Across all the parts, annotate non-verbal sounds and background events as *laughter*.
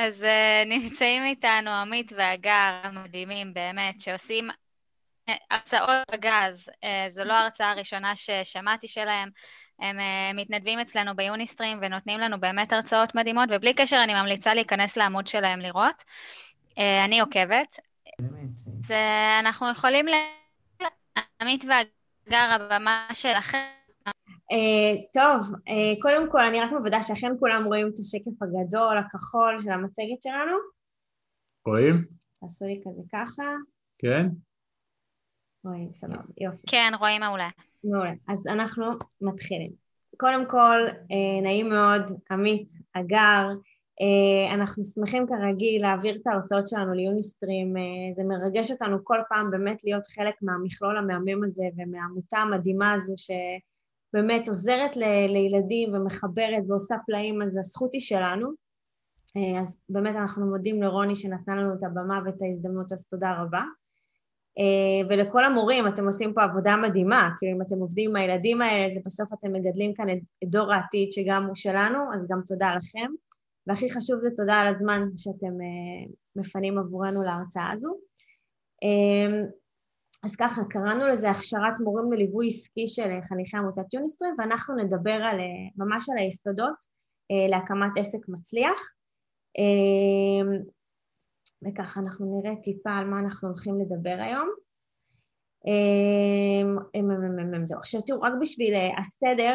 אז uh, נמצאים איתנו עמית והגר המדהימים באמת, שעושים אה, הרצאות בגז. Uh, זו לא ההרצאה הראשונה ששמעתי שלהם. הם uh, מתנדבים אצלנו ביוניסטרים ונותנים לנו באמת הרצאות מדהימות, ובלי קשר אני ממליצה להיכנס לעמוד שלהם לראות. Uh, אני עוקבת. אז uh, אנחנו יכולים ל... עמית והגר, הבמה שלכם. Uh, טוב, uh, קודם כל אני רק מוודא שאכן כולם רואים את השקף הגדול, הכחול של המצגת שלנו. רואים? תעשו לי כזה ככה. כן? רואים, סבבה, יופי. כן, רואים מעולה. מעולה. אז אנחנו מתחילים. קודם כל, uh, נעים מאוד, עמית, אגר, uh, אנחנו שמחים כרגיל להעביר את ההרצאות שלנו ליוניסטרים, uh, זה מרגש אותנו כל פעם באמת להיות חלק מהמכלול המהמם הזה ומהעמותה המדהימה הזו ש... באמת עוזרת ל- לילדים ומחברת ועושה פלאים, אז הזכות היא שלנו. אה, אז באמת אנחנו מודים לרוני שנתנה לנו את הבמה ואת ההזדמנות, אז תודה רבה. אה, ולכל המורים, אתם עושים פה עבודה מדהימה, כאילו אם אתם עובדים עם הילדים האלה, זה בסוף אתם מגדלים כאן את דור העתיד שגם הוא שלנו, אז גם תודה לכם. והכי חשוב זה תודה על הזמן שאתם אה, מפנים עבורנו להרצאה הזו. אז ככה, קראנו לזה הכשרת מורים לליווי עסקי של חניכי עמותת יוניסטרים, ואנחנו נדבר על, ממש על היסודות אה, להקמת עסק מצליח. אה, וככה אנחנו נראה טיפה על מה אנחנו הולכים לדבר היום. אה. עכשיו תראו, רק בשביל הסדר,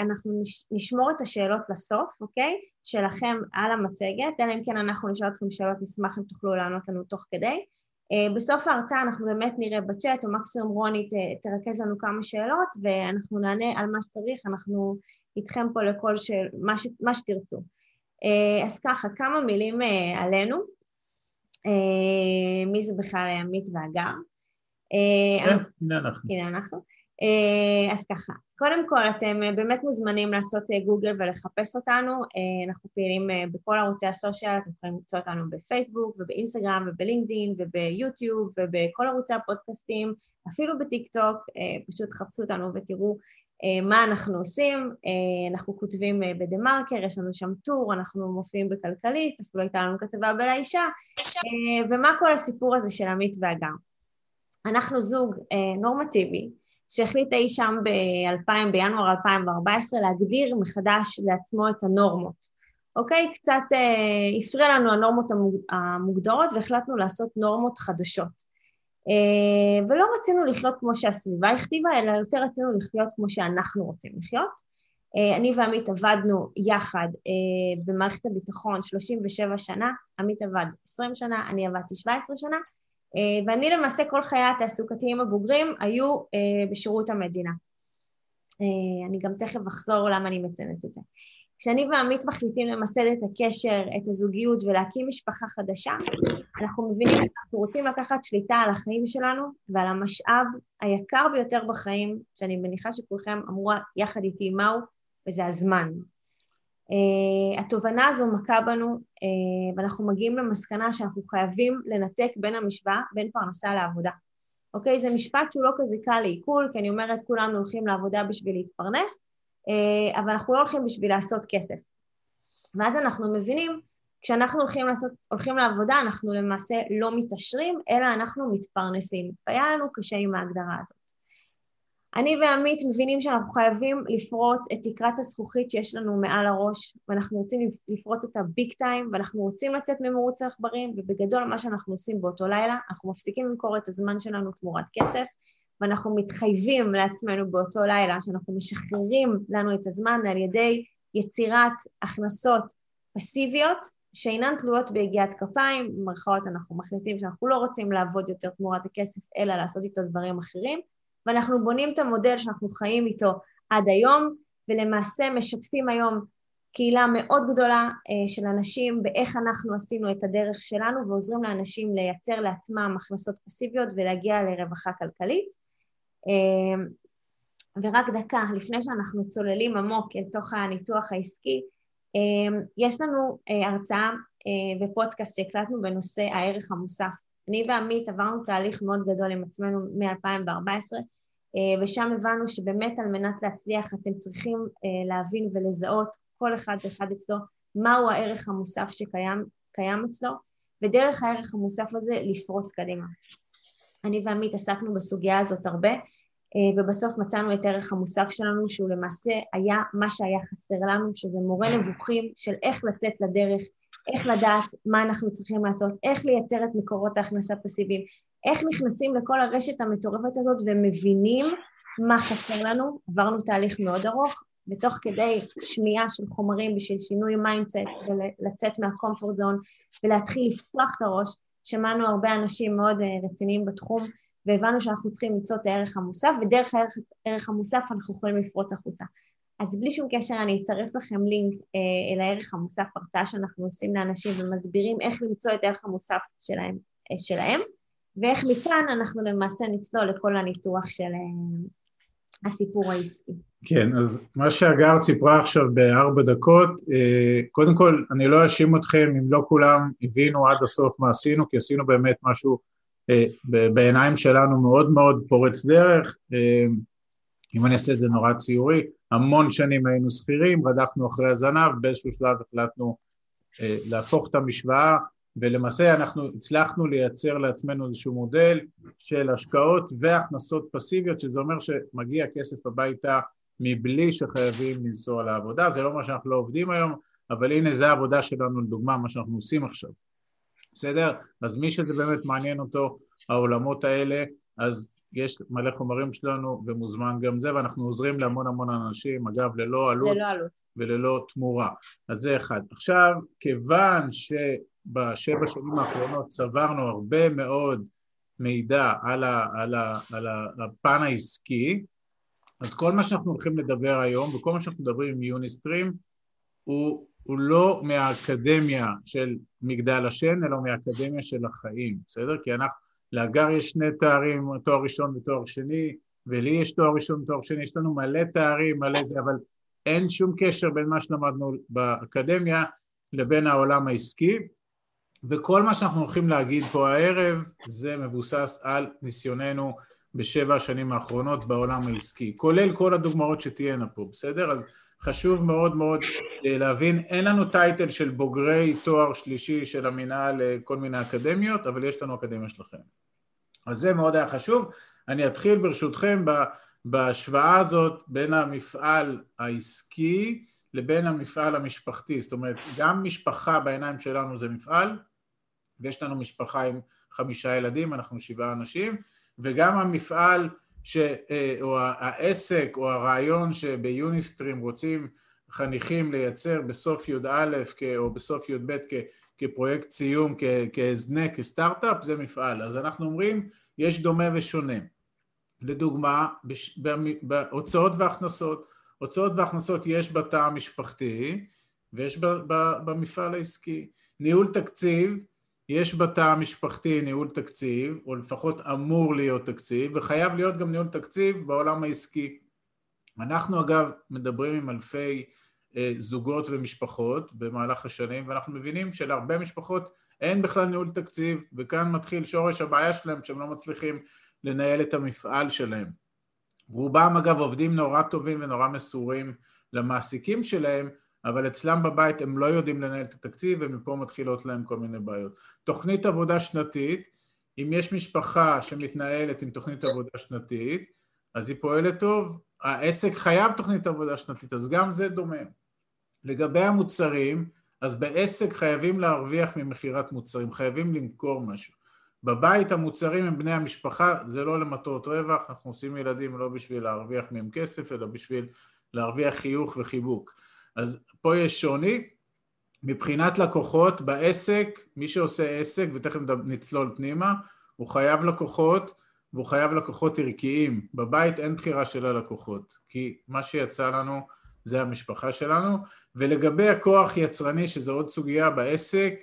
אנחנו נשמור את השאלות לסוף, אוקיי? שלכם על המצגת, אלא אם כן אנחנו נשאל אתכם שאלות, נשמח אם תוכלו לענות לנו תוך כדי. אה, בסוף ההרצאה אנחנו באמת נראה בצ'אט, או מקסימום רוני תרכז לנו כמה שאלות, ואנחנו נענה על מה שצריך, אנחנו איתכם פה לכל שאל, מה, ש, מה שתרצו. אה, אז ככה, כמה מילים אה, עלינו. מי זה בכלל עמית והגר? כן, הנה אנחנו. הנה אנחנו. אז ככה, קודם כל אתם באמת מוזמנים לעשות גוגל ולחפש אותנו, אנחנו פעילים בכל ערוצי הסושיאל, אתם יכולים למצוא אותנו בפייסבוק ובאינסטגרם ובלינקדאין וביוטיוב ובכל ערוצי הפודקאסטים, אפילו בטיק טוק, פשוט חפשו אותנו ותראו מה אנחנו עושים, אנחנו כותבים בדה מרקר, יש לנו שם טור, אנחנו מופיעים בכלכליסט, אפילו הייתה לנו כתבה בלאישה, ומה כל הסיפור הזה של עמית ואגם. אנחנו זוג נורמטיבי, שהחליט אי שם ב-2000, בינואר 2014 להגדיר מחדש לעצמו את הנורמות. אוקיי? קצת אה, הפריע לנו הנורמות המוגדרות והחלטנו לעשות נורמות חדשות. אה, ולא רצינו לחיות כמו שהסביבה הכתיבה, אלא יותר רצינו לחיות כמו שאנחנו רוצים לחיות. אה, אני ועמית עבדנו יחד אה, במערכת הביטחון 37 שנה, עמית עבד 20 שנה, אני עבדתי 17 שנה, ואני למעשה כל חיי התעסוקתיים הבוגרים היו אה, בשירות המדינה. אה, אני גם תכף אחזור למה אני מציינת את זה. כשאני ועמית מחליטים למסד את הקשר, את הזוגיות ולהקים משפחה חדשה, אנחנו מבינים שאנחנו רוצים לקחת שליטה על החיים שלנו ועל המשאב היקר ביותר בחיים, שאני מניחה שכולכם אמרו יחד איתי מהו, וזה הזמן. Uh, התובנה הזו מכה בנו uh, ואנחנו מגיעים למסקנה שאנחנו חייבים לנתק בין המשוואה, בין פרנסה לעבודה. אוקיי? זה משפט שהוא לא כזה קל לעיכול, כי אני אומרת כולנו הולכים לעבודה בשביל להתפרנס, uh, אבל אנחנו לא הולכים בשביל לעשות כסף. ואז אנחנו מבינים, כשאנחנו הולכים, לעשות, הולכים לעבודה אנחנו למעשה לא מתעשרים, אלא אנחנו מתפרנסים. והיה לנו קשה עם ההגדרה הזאת. אני ועמית מבינים שאנחנו חייבים לפרוץ את תקרת הזכוכית שיש לנו מעל הראש, ואנחנו רוצים לפרוץ אותה ביג טיים, ואנחנו רוצים לצאת ממרוץ העכברים, ובגדול מה שאנחנו עושים באותו לילה, אנחנו מפסיקים למכור את הזמן שלנו תמורת כסף, ואנחנו מתחייבים לעצמנו באותו לילה שאנחנו משחררים לנו את הזמן על ידי יצירת הכנסות פסיביות שאינן תלויות ביגיעת כפיים, במרכאות אנחנו מחליטים שאנחנו לא רוצים לעבוד יותר תמורת הכסף, אלא לעשות איתו דברים אחרים, ואנחנו בונים את המודל שאנחנו חיים איתו עד היום, ולמעשה משתפים היום קהילה מאוד גדולה אה, של אנשים באיך אנחנו עשינו את הדרך שלנו ועוזרים לאנשים לייצר לעצמם הכנסות פסיביות ולהגיע לרווחה כלכלית. אה, ורק דקה, לפני שאנחנו צוללים עמוק אל תוך הניתוח העסקי, אה, יש לנו הרצאה ופודקאסט שהקלטנו בנושא הערך המוסף. אני ועמית עברנו תהליך מאוד גדול עם עצמנו מ-2014, אה, ושם הבנו שבאמת על מנת להצליח אתם צריכים אה, להבין ולזהות כל אחד ואחד אצלו מהו הערך המוסף שקיים קיים אצלו, ודרך הערך המוסף הזה לפרוץ קדימה. אני ועמית עסקנו בסוגיה הזאת הרבה, אה, ובסוף מצאנו את הערך המוסף שלנו, שהוא למעשה היה מה שהיה חסר לנו, שזה מורה נבוכים של איך לצאת לדרך, איך לדעת מה אנחנו צריכים לעשות, איך לייצר את מקורות ההכנסה הפסיביים, איך נכנסים לכל הרשת המטורפת הזאת ומבינים מה חסר לנו, עברנו תהליך מאוד ארוך, ותוך כדי שמיעה של חומרים בשביל שינוי mindset ולצאת מה comfort zone ולהתחיל לפתוח את הראש, שמענו הרבה אנשים מאוד אה, רציניים בתחום והבנו שאנחנו צריכים למצוא את הערך המוסף ודרך הערך, הערך המוסף אנחנו יכולים לפרוץ החוצה. אז בלי שום קשר אני אצרף לכם לינק אה, אל הערך המוסף, הרצאה שאנחנו עושים לאנשים ומסבירים איך למצוא את הערך המוסף שלהם, אה, שלהם ואיך מכאן אנחנו למעשה נצלול לכל הניתוח של אה, הסיפור העסקי. כן, אז מה שהגר סיפרה עכשיו בארבע דקות, אה, קודם כל אני לא אאשים אתכם אם לא כולם הבינו עד הסוף מה עשינו, כי עשינו באמת משהו אה, בעיניים שלנו מאוד מאוד פורץ דרך, אה, אם אני אעשה את זה נורא ציורי, המון שנים היינו שכירים, רדפנו אחרי הזנב, באיזשהו שלב החלטנו להפוך את המשוואה ולמעשה אנחנו הצלחנו לייצר לעצמנו איזשהו מודל של השקעות והכנסות פסיביות, שזה אומר שמגיע כסף הביתה מבלי שחייבים לנסוע לעבודה, זה לא מה שאנחנו לא עובדים היום, אבל הנה זה העבודה שלנו לדוגמה, מה שאנחנו עושים עכשיו, בסדר? אז מי שזה באמת מעניין אותו, העולמות האלה, אז יש מלא חומרים שלנו ומוזמן גם זה, ואנחנו עוזרים להמון המון אנשים, אגב, ללא עלות, ללא עלות. וללא תמורה. אז זה אחד. עכשיו, כיוון שבשבע שנים האחרונות צברנו הרבה מאוד מידע על, ה, על, ה, על הפן העסקי, אז כל מה שאנחנו הולכים לדבר היום, וכל מה שאנחנו מדברים עם יוניסטרים, הוא, הוא לא מהאקדמיה של מגדל השן, אלא מהאקדמיה של החיים, בסדר? כי אנחנו, לאגר יש שני תארים, תואר ראשון ותואר שני, ולי יש תואר ראשון ותואר שני, יש לנו מלא תארים, מלא זה, אבל אין שום קשר בין מה שלמדנו באקדמיה לבין העולם העסקי, וכל מה שאנחנו הולכים להגיד פה הערב זה מבוסס על ניסיוננו בשבע השנים האחרונות בעולם העסקי, כולל כל הדוגמאות שתהיינה פה, בסדר? אז חשוב מאוד מאוד אה, להבין, אין לנו טייטל של בוגרי תואר שלישי של המינהל לכל מיני אקדמיות, אבל יש לנו אקדמיה שלכם. אז זה מאוד היה חשוב. אני אתחיל ברשותכם בהשוואה הזאת בין המפעל העסקי לבין המפעל המשפחתי, זאת אומרת גם משפחה בעיניים שלנו זה מפעל ויש לנו משפחה עם חמישה ילדים, אנחנו שבעה אנשים וגם המפעל ש, אה, או העסק או הרעיון שביוניסטרים רוצים חניכים לייצר בסוף י"א או בסוף י"ב כפרויקט סיום, כהזנק, כסטארט-אפ, זה מפעל. אז אנחנו אומרים, יש דומה ושונה. לדוגמה, בהוצאות והכנסות, הוצאות והכנסות יש בתא המשפחתי ויש במפעל העסקי. ניהול תקציב יש בתא המשפחתי ניהול תקציב, או לפחות אמור להיות תקציב, וחייב להיות גם ניהול תקציב בעולם העסקי. אנחנו אגב מדברים עם אלפי אה, זוגות ומשפחות במהלך השנים, ואנחנו מבינים שלהרבה משפחות אין בכלל ניהול תקציב, וכאן מתחיל שורש הבעיה שלהם שהם לא מצליחים לנהל את המפעל שלהם. רובם אגב עובדים נורא טובים ונורא מסורים למעסיקים שלהם, אבל אצלם בבית הם לא יודעים לנהל את התקציב ומפה מתחילות להם כל מיני בעיות. תוכנית עבודה שנתית, אם יש משפחה שמתנהלת עם תוכנית עבודה שנתית, אז היא פועלת טוב, העסק חייב תוכנית עבודה שנתית, אז גם זה דומה. לגבי המוצרים, אז בעסק חייבים להרוויח ממכירת מוצרים, חייבים למכור משהו. בבית המוצרים הם בני המשפחה, זה לא למטרות רווח, אנחנו עושים ילדים לא בשביל להרוויח מהם כסף, אלא בשביל להרוויח חיוך וחיבוק. אז פה יש שוני. מבחינת לקוחות, בעסק, מי שעושה עסק, ותכף נצלול פנימה, הוא חייב לקוחות, והוא חייב לקוחות ערכיים. בבית אין בחירה של הלקוחות, כי מה שיצא לנו זה המשפחה שלנו. ולגבי הכוח יצרני, שזו עוד סוגיה בעסק,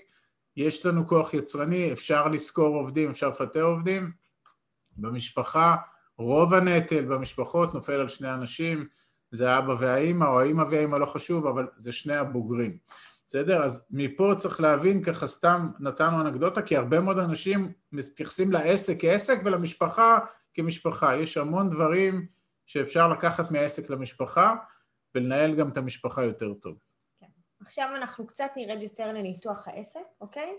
יש לנו כוח יצרני, אפשר לשכור עובדים, אפשר לפטר עובדים. במשפחה, רוב הנטל במשפחות נופל על שני אנשים, זה האבא והאימא, או האימא והאימא לא חשוב, אבל זה שני הבוגרים. בסדר? אז מפה צריך להבין, ככה סתם נתנו אנקדוטה, כי הרבה מאוד אנשים מתייחסים לעסק כעסק ולמשפחה כמשפחה. יש המון דברים שאפשר לקחת מהעסק למשפחה ולנהל גם את המשפחה יותר טוב. כן. עכשיו אנחנו קצת נרד יותר לניתוח העסק, אוקיי?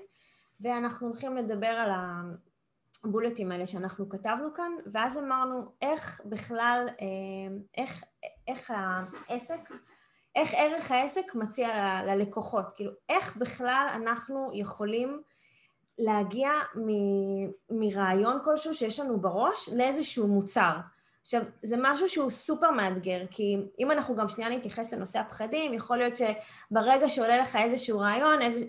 ואנחנו הולכים לדבר על הבולטים האלה שאנחנו כתבנו כאן, ואז אמרנו איך בכלל, אה, איך, איך העסק, איך ערך העסק מציע ללקוחות, כאילו איך בכלל אנחנו יכולים להגיע מ, מרעיון כלשהו שיש לנו בראש לאיזשהו מוצר. עכשיו, זה משהו שהוא סופר מאתגר, כי אם אנחנו גם שנייה נתייחס לנושא הפחדים, יכול להיות שברגע שעולה לך איזשהו רעיון, איזה,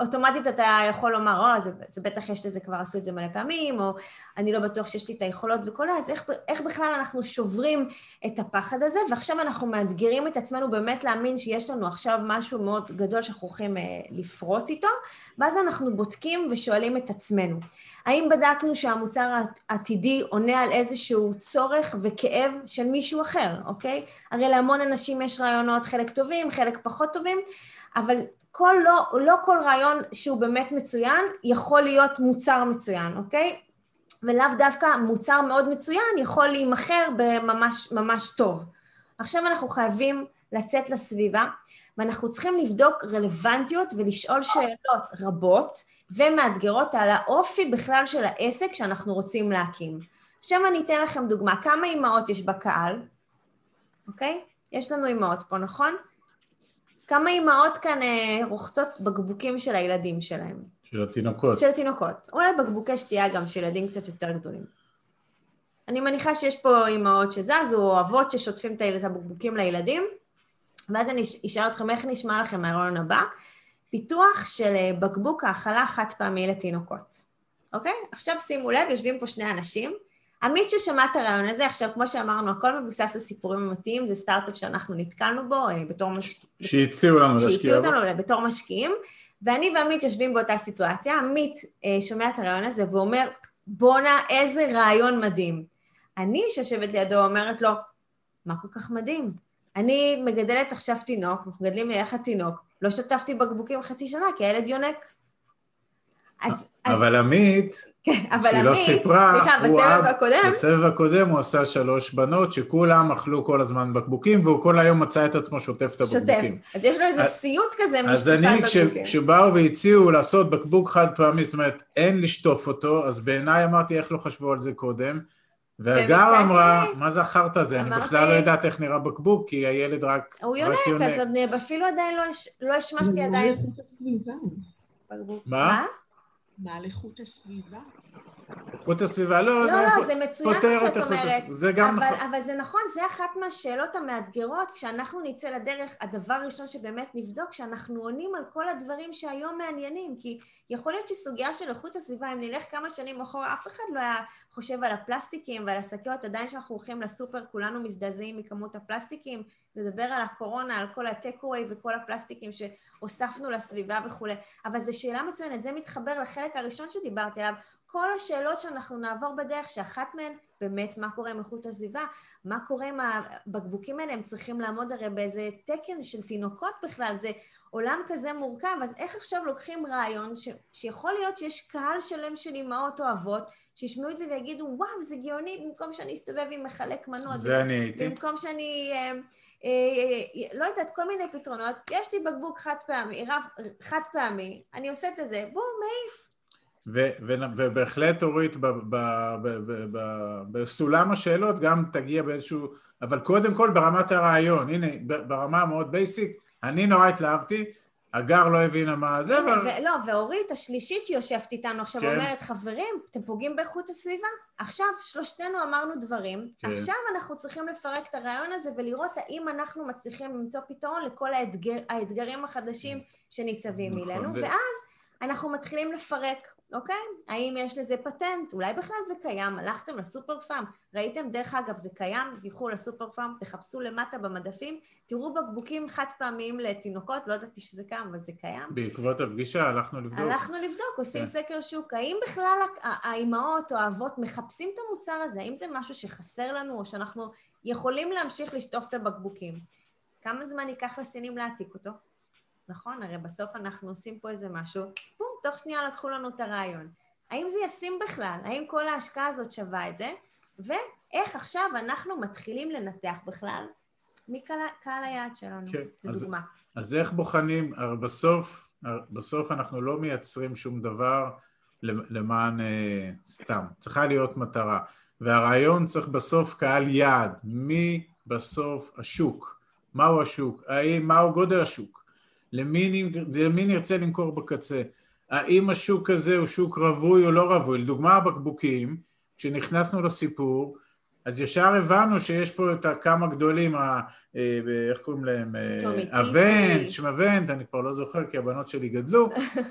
אוטומטית אתה יכול לומר, או, זה, זה בטח יש לזה, כבר עשו את זה מלא פעמים, או אני לא בטוח שיש לי את היכולות וכל זה, אז איך, איך בכלל אנחנו שוברים את הפחד הזה, ועכשיו אנחנו מאתגרים את עצמנו באמת להאמין שיש לנו עכשיו משהו מאוד גדול שאנחנו הולכים אה, לפרוץ איתו, ואז אנחנו בודקים ושואלים את עצמנו, האם בדקנו שהמוצר העתידי עונה על איזשהו צורך וכאב של מישהו אחר, אוקיי? הרי להמון אנשים יש רעיונות, חלק טובים, חלק פחות טובים, אבל כל לא, לא כל רעיון שהוא באמת מצוין יכול להיות מוצר מצוין, אוקיי? ולאו דווקא מוצר מאוד מצוין יכול להימכר בממש ממש טוב. עכשיו אנחנו חייבים לצאת לסביבה ואנחנו צריכים לבדוק רלוונטיות ולשאול שאלות רבות ומאתגרות על האופי בכלל של העסק שאנחנו רוצים להקים. עכשיו אני אתן לכם דוגמה, כמה אימהות יש בקהל, אוקיי? יש לנו אימהות פה, נכון? כמה אימהות כאן אה, רוחצות בקבוקים של הילדים שלהם. של התינוקות. של התינוקות. אולי בקבוקי שתייה גם של ילדים קצת יותר גדולים. אני מניחה שיש פה אימהות שזזו, או אבות ששוטפים את הבקבוקים לילדים, ואז אני אשאל אתכם איך נשמע לכם מהרעיון הבא. פיתוח של אה, בקבוק האכלה חד פעמי לתינוקות. אוקיי? עכשיו שימו לב, יושבים פה שני אנשים, עמית ששמע את הרעיון הזה, עכשיו כמו שאמרנו, הכל מבוסס על סיפורים אמיתיים, זה סטארט-אפ שאנחנו נתקלנו בו אה, בתור משקיעים. שהציעו לנו להשקיע בו. שהציעו אותנו בתור משקיעים, ואני ועמית יושבים באותה סיטואציה, עמית אה, שומע את הרעיון הזה ואומר, בואנה, איזה רעיון מדהים. אני שיושבת לידו אומרת לו, מה כל כך מדהים? אני מגדלת עכשיו תינוק, אנחנו מגדלים ביחד תינוק, לא שטפתי בקבוקים חצי שנה כי הילד יונק. אז, אבל אז... עמית, כן, אבל שהיא לא סיפרה, סליחה, בסבב הקודם, בסבב הקודם הוא עשה שלוש בנות שכולם אכלו כל הזמן בקבוקים והוא כל היום מצא את עצמו שוטף את הבקבוקים. שוטף, אז יש לו איזה סיוט כזה משטפת בקבוקים. אז אני, כשבאו והציעו לעשות בקבוק חד פעמי, זאת אומרת, אין לשטוף אותו, אז בעיניי אמרתי איך לא חשבו על זה קודם. והגר אמרה, מה זה החרטא הזה? אני בכלל לא יודעת איך נראה בקבוק, כי הילד רק... הוא יונק, אז אפילו עדיין לא השמשתי עדיין... מה? מה על איכות הסביבה? איכות הסביבה, לא, לא, לא, זה מצוין מה שאת אומרת, זה גם אבל, נכון. אבל זה נכון, זה אחת מהשאלות המאתגרות, כשאנחנו נצא לדרך, הדבר הראשון שבאמת נבדוק, שאנחנו עונים על כל הדברים שהיום מעניינים, כי יכול להיות שסוגיה של איכות הסביבה, אם נלך כמה שנים אחורה, אף אחד לא היה חושב על הפלסטיקים ועל השקיות, עדיין כשאנחנו הולכים לסופר, כולנו מזדעזעים מכמות הפלסטיקים, נדבר על הקורונה, על כל הטק-אווי וכל הפלסטיקים שהוספנו לסביבה וכולי, אבל זו שאלה מצוינת, זה מתחבר לחלק הראשון שדיברתי עליו, כל השאלות שאנחנו נעבור בדרך, שאחת מהן באמת מה קורה עם איכות הסביבה, מה קורה עם הבקבוקים האלה, הם צריכים לעמוד הרי באיזה תקן של תינוקות בכלל, זה עולם כזה מורכב, אז איך עכשיו לוקחים רעיון ש, שיכול להיות שיש קהל שלם של אימהות או אבות שישמעו את זה ויגידו, וואו, זה גאוני, במקום שאני אסתובב עם מחלק מנות. זה אני הייתי. במקום שאני, אה, אה, אה, לא יודעת, כל מיני פתרונות. יש לי בקבוק חד פעמי, רב, חד פעמי, אני עושה את זה, בום, מעיף. ו- ו- ובהחלט אורית בסולם השאלות גם תגיע באיזשהו, אבל קודם כל ברמת הרעיון, הנה ברמה המאוד basic, אני נורא התלהבתי, הגר לא הבינה מה זה, אבל... לא, ואורית השלישית שיושבת איתנו עכשיו כן. אומרת, חברים, אתם פוגעים באיכות הסביבה. עכשיו, שלושתנו אמרנו דברים, כן. עכשיו אנחנו צריכים לפרק את הרעיון הזה ולראות האם אנחנו מצליחים למצוא פתרון לכל האתגר, האתגרים החדשים כן. שניצבים נכון, מולנו, ו... ואז אנחנו מתחילים לפרק אוקיי? האם יש לזה פטנט? אולי בכלל זה קיים? הלכתם לסופר פארם? ראיתם? דרך אגב, זה קיים? תלכו לסופר פארם, תחפשו למטה במדפים, תראו בקבוקים חד פעמיים לתינוקות, לא ידעתי שזה קיים, אבל זה קיים. בעקבות הפגישה הלכנו לבדוק. הלכנו לבדוק, עושים כן. סקר שוק. האם בכלל האימהות או האבות מחפשים את המוצר הזה? האם זה משהו שחסר לנו, או שאנחנו יכולים להמשיך לשטוף את הבקבוקים? כמה זמן ייקח לסינים להעתיק אותו? נכון? הרי בסוף אנחנו עושים פה איזה משהו, בום, תוך שנייה לקחו לנו את הרעיון. האם זה ישים בכלל? האם כל ההשקעה הזאת שווה את זה? ואיך עכשיו אנחנו מתחילים לנתח בכלל מי קהל, קהל היעד שלנו, כן, אז- לדוגמה. אז איך בוחנים, הרי בסוף, בסוף אנחנו לא מייצרים שום דבר למען אה, סתם, צריכה להיות מטרה. והרעיון צריך בסוף קהל יעד, מי בסוף השוק, מהו השוק, האם, מהו גודל השוק, למי, למי נרצה למכור בקצה, האם השוק הזה הוא שוק רווי או לא רווי, לדוגמה הבקבוקים, כשנכנסנו לסיפור, אז ישר הבנו שיש פה את הכמה גדולים, ה- אה, איך קוראים להם? אה, טומי טיטי. אבנט, אני כבר לא זוכר כי הבנות שלי גדלו,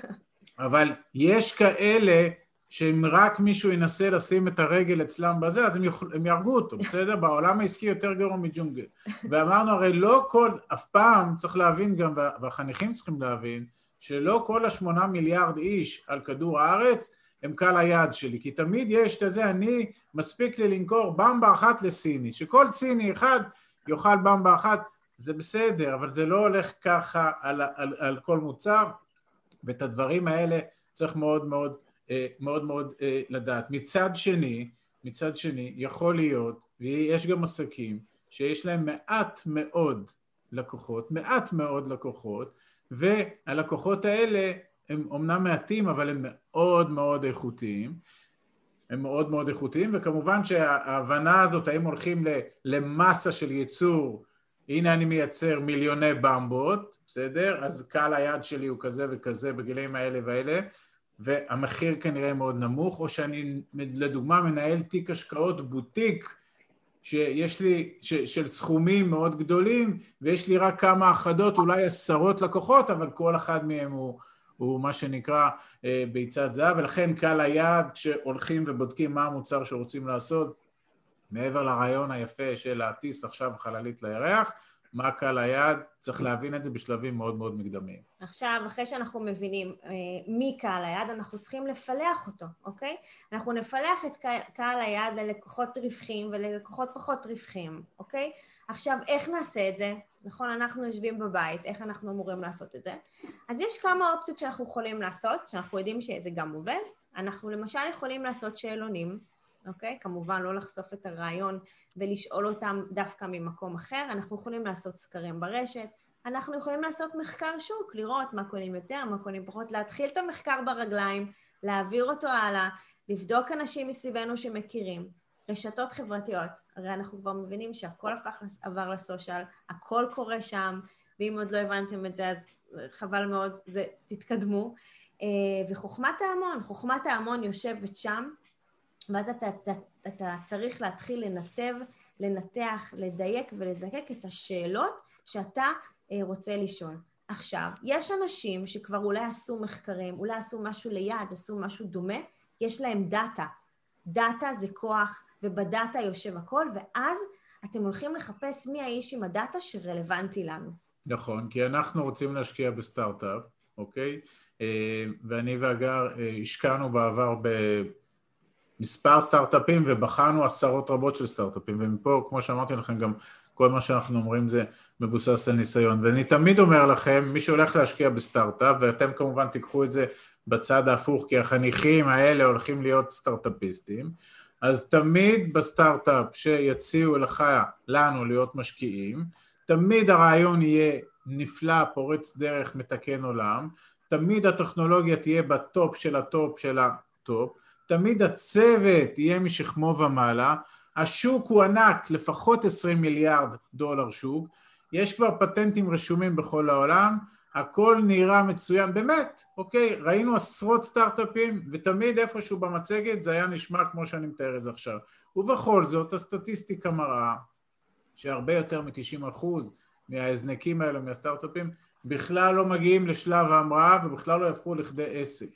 *laughs* אבל יש כאלה שאם רק מישהו ינסה לשים את הרגל אצלם בזה, אז הם, יוכל, הם יהרגו אותו, בסדר? *laughs* בעולם העסקי יותר גרוע מג'ונגל. ואמרנו, הרי לא כל, אף פעם צריך להבין גם, וה- והחניכים צריכים להבין, שלא כל השמונה מיליארד איש על כדור הארץ הם קהל היעד שלי, כי תמיד יש את זה, אני, מספיק לי למכור במבה אחת לסיני, שכל סיני אחד יאכל במבה אחת, זה בסדר, אבל זה לא הולך ככה על, על, על כל מוצר, ואת הדברים האלה צריך מאוד מאוד אה, מאוד מאוד אה, לדעת. מצד שני, מצד שני, יכול להיות, ויש גם עסקים שיש להם מעט מאוד לקוחות, מעט מאוד לקוחות, והלקוחות האלה הם אומנם מעטים, אבל הם מאוד מאוד איכותיים. הם מאוד מאוד איכותיים, וכמובן שההבנה הזאת, האם הולכים למסה של ייצור, הנה אני מייצר מיליוני במבות, בסדר? אז קהל היעד שלי הוא כזה וכזה בגילאים האלה והאלה, והמחיר כנראה מאוד נמוך, או שאני לדוגמה מנהל תיק השקעות בוטיק, שיש לי, ש, של סכומים מאוד גדולים, ויש לי רק כמה אחדות, אולי עשרות לקוחות, אבל כל אחד מהם הוא, הוא מה שנקרא אה, ביצת זהב, ולכן קהל היעד, כשהולכים ובודקים מה המוצר שרוצים לעשות, מעבר לרעיון היפה של להטיס עכשיו חללית לירח, מה קהל היעד, צריך להבין את זה בשלבים מאוד מאוד מקדמיים. עכשיו, אחרי שאנחנו מבינים אה, מי קהל היעד, אנחנו צריכים לפלח אותו, אוקיי? אנחנו נפלח את קהל, היעד ללקוחות רווחים וללקוחות פחות רווחים, אוקיי? עכשיו, איך נעשה את זה? נכון, אנחנו יושבים בבית, איך אנחנו אמורים לעשות את זה? אז יש כמה אופציות שאנחנו יכולים לעשות, שאנחנו יודעים שזה גם עובד. אנחנו למשל יכולים לעשות שאלונים, אוקיי? כמובן לא לחשוף את הרעיון ולשאול אותם דווקא ממקום אחר. אנחנו יכולים לעשות סקרים ברשת, אנחנו יכולים לעשות מחקר שוק, לראות מה קונים יותר, מה קונים פחות, להתחיל את המחקר ברגליים, להעביר אותו הלאה, לבדוק אנשים מסביבנו שמכירים. רשתות חברתיות, הרי אנחנו כבר מבינים שהכל הפך, עבר לסושיאל, הכל קורה שם, ואם עוד לא הבנתם את זה אז חבל מאוד, זה, תתקדמו. אה, וחוכמת ההמון, חוכמת ההמון יושבת שם, ואז אתה, אתה, אתה צריך להתחיל לנתב, לנתח, לדייק ולזקק את השאלות שאתה אה, רוצה לשאול. עכשיו, יש אנשים שכבר אולי עשו מחקרים, אולי עשו משהו ליד, עשו משהו דומה, יש להם דאטה. דאטה זה כוח, ובדאטה יושב הכל, ואז אתם הולכים לחפש מי האיש עם הדאטה שרלוונטי לנו. נכון, כי אנחנו רוצים להשקיע בסטארט-אפ, אוקיי? אה, ואני והגר אה, השקענו בעבר במספר סטארט-אפים ובחנו עשרות רבות של סטארט-אפים, ומפה, כמו שאמרתי לכם, גם כל מה שאנחנו אומרים זה מבוסס על ניסיון. ואני תמיד אומר לכם, מי שהולך להשקיע בסטארט-אפ, ואתם כמובן תיקחו את זה בצד ההפוך, כי החניכים האלה הולכים להיות סטארט-אפיסטים, אז תמיד בסטארט-אפ שיציעו לך, לנו, להיות משקיעים, תמיד הרעיון יהיה נפלא, פורץ דרך, מתקן עולם, תמיד הטכנולוגיה תהיה ב top של ה top של ה top, תמיד הצוות יהיה משכמו ומעלה, השוק הוא ענק, לפחות 20 מיליארד דולר שוק, יש כבר פטנטים רשומים בכל העולם, הכל נראה מצוין, באמת, אוקיי, ראינו עשרות סטארט-אפים ותמיד איפשהו במצגת זה היה נשמע כמו שאני מתאר את זה עכשיו. ובכל זאת הסטטיסטיקה מראה שהרבה יותר מ-90% מההזנקים האלו, מהסטארט-אפים, בכלל לא מגיעים לשלב ההמראה ובכלל לא יהפכו לכדי עסק.